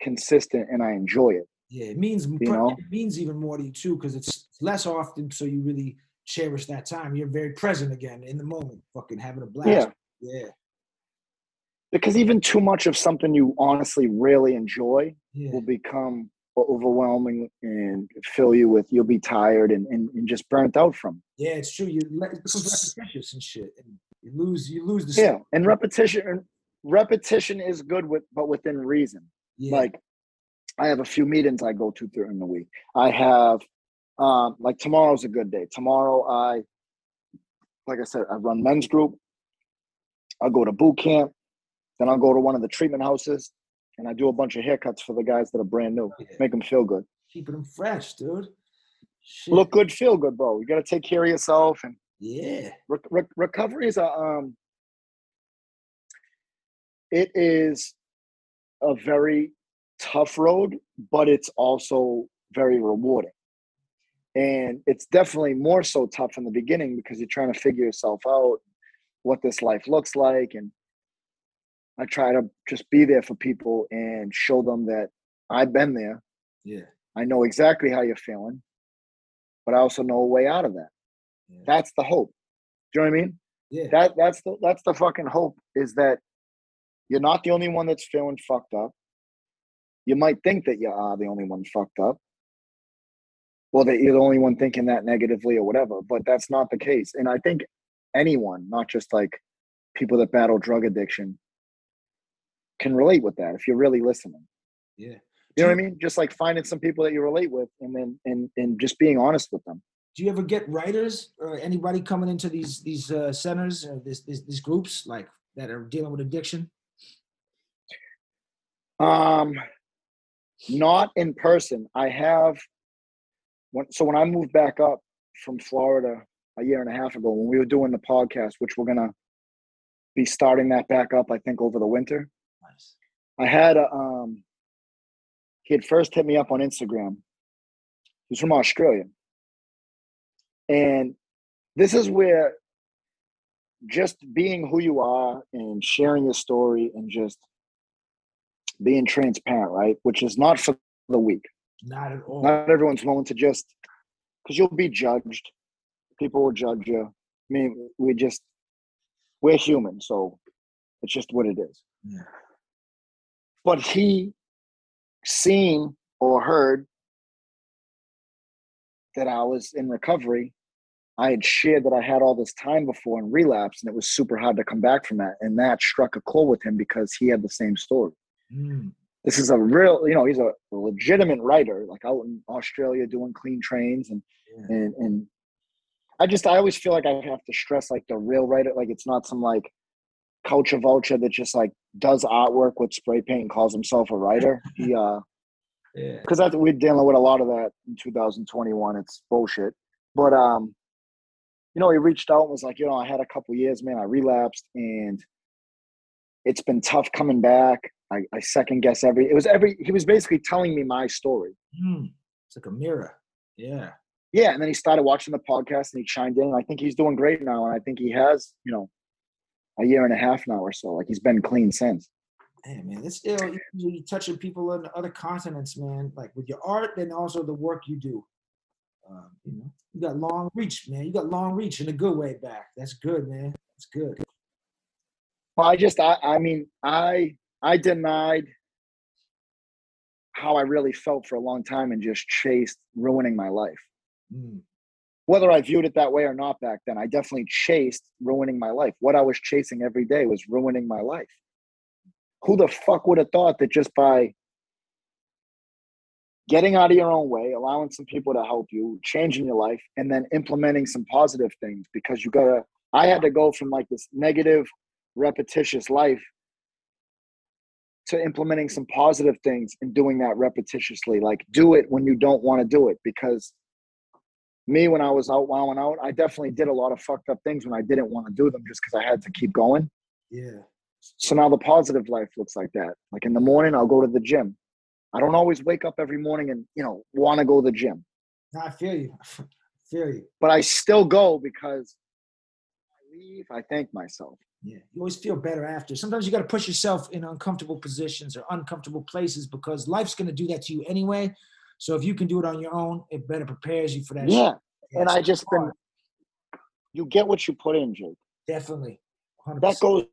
consistent and I enjoy it. Yeah, it means You know? it means even more to you too because it's less often, so you really cherish that time. You're very present again in the moment, fucking having a blast. Yeah. Yeah, Because even too much of something you honestly really enjoy yeah, will become overwhelming and fill you with you'll be tired and, and, and just burnt out from it. yeah. It's true. You le- it becomes repetitious and shit, and you lose you lose the yeah and repetition repetition is good with but within reason yeah. like i have a few meetings i go to during the week i have um like tomorrow's a good day tomorrow i like i said i run men's group i'll go to boot camp then i'll go to one of the treatment houses and i do a bunch of haircuts for the guys that are brand new Yeah. make them feel good keeping them fresh, dude. Shit. look good feel good bro you got to take care of yourself and Yeah, re- re- recovery is a um it is a very tough road but it's also very rewarding and it's definitely more so tough in the beginning because you're trying to figure yourself out what this life looks like and i try to just be there for people and show them that i've been there yeah, i know exactly how you're feeling but i also know a way out of that yeah. that's the hope do you know what i mean yeah. that that's the that's the fucking hope is that you're not the only one that's feeling fucked up. You might think that you are the only one fucked up. Well, that you're the only one thinking that negatively or whatever, but that's not the case. And I think anyone, not just like people that battle drug addiction, can relate with that if you're really listening. yeah. You know what I mean? Just like finding some people that you relate with and then and and just being honest with them. Do you ever get writers or anybody coming into these these uh, centers or this, this these groups like that are dealing with addiction? Um, not in person. I have. When, so when I moved back up from Florida a year and a half ago, when we were doing the podcast, which we're gonna be starting that back up, I think over the winter. I had a. Um, he had first hit me up on Instagram. He's from Australia, and this is where just being who you are and sharing your story and just being transparent, right? Which is not for the weak. Not at all. Not everyone's willing to just because you'll be judged. People will judge you. I mean, we just we're human, so it's just what it is. Yeah. But he seen or heard that I was in recovery. I had shared that I had all this time before and relapse, and it was super hard to come back from that. And that struck a chord with him because he had the same story. Mm, this is a real you know he's a legitimate writer like out in australia doing clean trains and yeah. and and i just i always feel like i have to stress like the real writer like it's not some like culture vulture that just like does artwork with spray paint and calls himself a writer he uh yeah. because that's we're dealing with a lot of that in 2021 it's bullshit but um you know he reached out and was like you know i had a couple years man i relapsed and it's been tough coming back I, I second guess every it was every he was basically telling me my story Mm, It's like a mirror. Yeah. Yeah, and then he started watching the podcast and he chimed in. I think he's doing great now, and I think he has, you know, a year and a half now or so. Like he's been clean since. Hey man, this still you touching people on other continents, man. Like with your art and also the work you do. Um, you know, you got long reach, man. You got long reach in a good way back. That's good, man. That's good. Well, I just, I, I mean, I, I denied how I really felt for a long time and just chased ruining my life. Mm. Whether I viewed it that way or not back then, I definitely chased ruining my life. What I was chasing every day was ruining my life. Who the fuck would have thought that just by getting out of your own way, allowing some people to help you, changing your life, and then implementing some positive things because you gotta, I had to go from like this negative, repetitious life to implementing some positive things and doing that repetitiously. Like do it when you don't want to do it because me when I was out wowing out, I definitely did a lot of fucked up things when I didn't want to do them just because I had to keep going. Yeah. So now the positive life looks like that. Like in the morning, I'll go to the gym. I don't always wake up every morning and you know want to go to the gym, No, I feel you. I feel you. but I still go because I leave. I thank myself. Yeah. You always feel better after. Sometimes you got to push yourself in uncomfortable positions or uncomfortable places because life's going to do that to you anyway. So if you can do it on your own, it better prepares you for that. shit. Yeah, and it's I just been. You get what you put in, Jake. definitely. 100%. That goes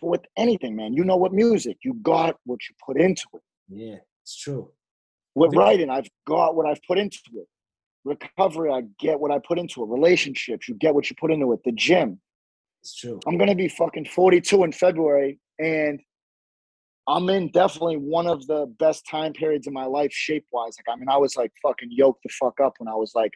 with anything, man. You know what music? You got what you put into it. Yeah, it's true. With writing, I've got what I've put into it. Recovery, I get what I put into it. Relationships, you get what you put into it. The gym, It's true. I'm gonna be fucking 42 in February, and I'm in definitely one of the best time periods in my life, shape wise. Like, I mean, I was like fucking yoked the fuck up when I was like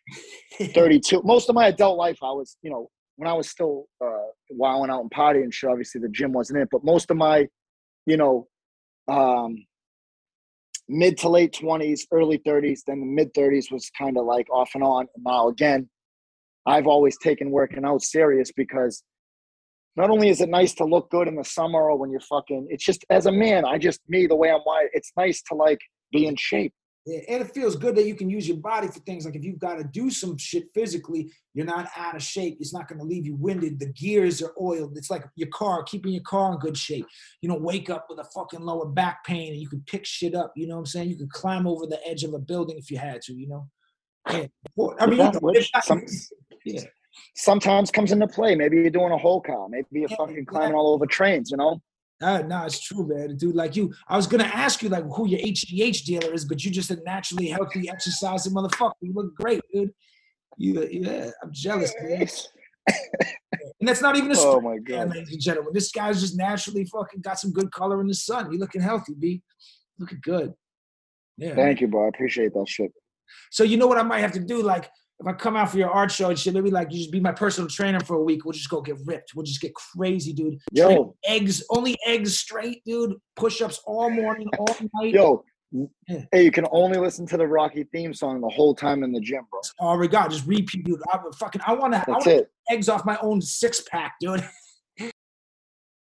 32. Most of my adult life, I was, you know, when I was still uh, wilding out and partying and shit. Obviously, the gym wasn't it, but most of my, you know, um, mid to late 20s, early 30s, then the mid 30s was kind of like off and on. Now, again, I've always taken working out serious because not only is it nice to look good in the summer or when you're fucking, it's just as a man, I just, me, the way I'm wired, it's nice to like be in shape. Yeah, and it feels good that you can use your body for things like if you've got to do some shit physically, you're not out of shape. It's not going to leave you winded. The gears are oiled. It's like your car, keeping your car in good shape. You don't wake up with a fucking lower back pain and you can pick shit up. You know what I'm saying? You could climb over the edge of a building if you had to, you know? Yeah. I mean, you know, some- yeah. Sometimes comes into play. Maybe you're doing a whole car. Maybe you're Yeah, fucking climbing all over trains, you know? Uh, no, it's true, man. A dude like you. I was gonna ask you like who your HGH dealer is, but you're just a naturally healthy, exercising motherfucker. You look great, dude. You, yeah, I'm jealous, man. And that's not even a Oh my man, God. ladies and gentlemen. This guy's just naturally fucking got some good color in the sun. You looking healthy, B. Looking good. Yeah. Thank you, bro. I appreciate that shit. So you know what I might have to do? Like if I come out for your art show and shit, maybe like you just be my personal trainer for a week. We'll just go get ripped. We'll just get crazy, dude. Train Yo, eggs, only eggs straight, dude. Push-ups all morning, all night. yo. Yeah. Hey, you can only listen to the Rocky theme song the whole time in the gym, bro. Oh my god, just repeat, dude. I would fucking I wanna I That's wanna it. eggs off my own six pack, dude.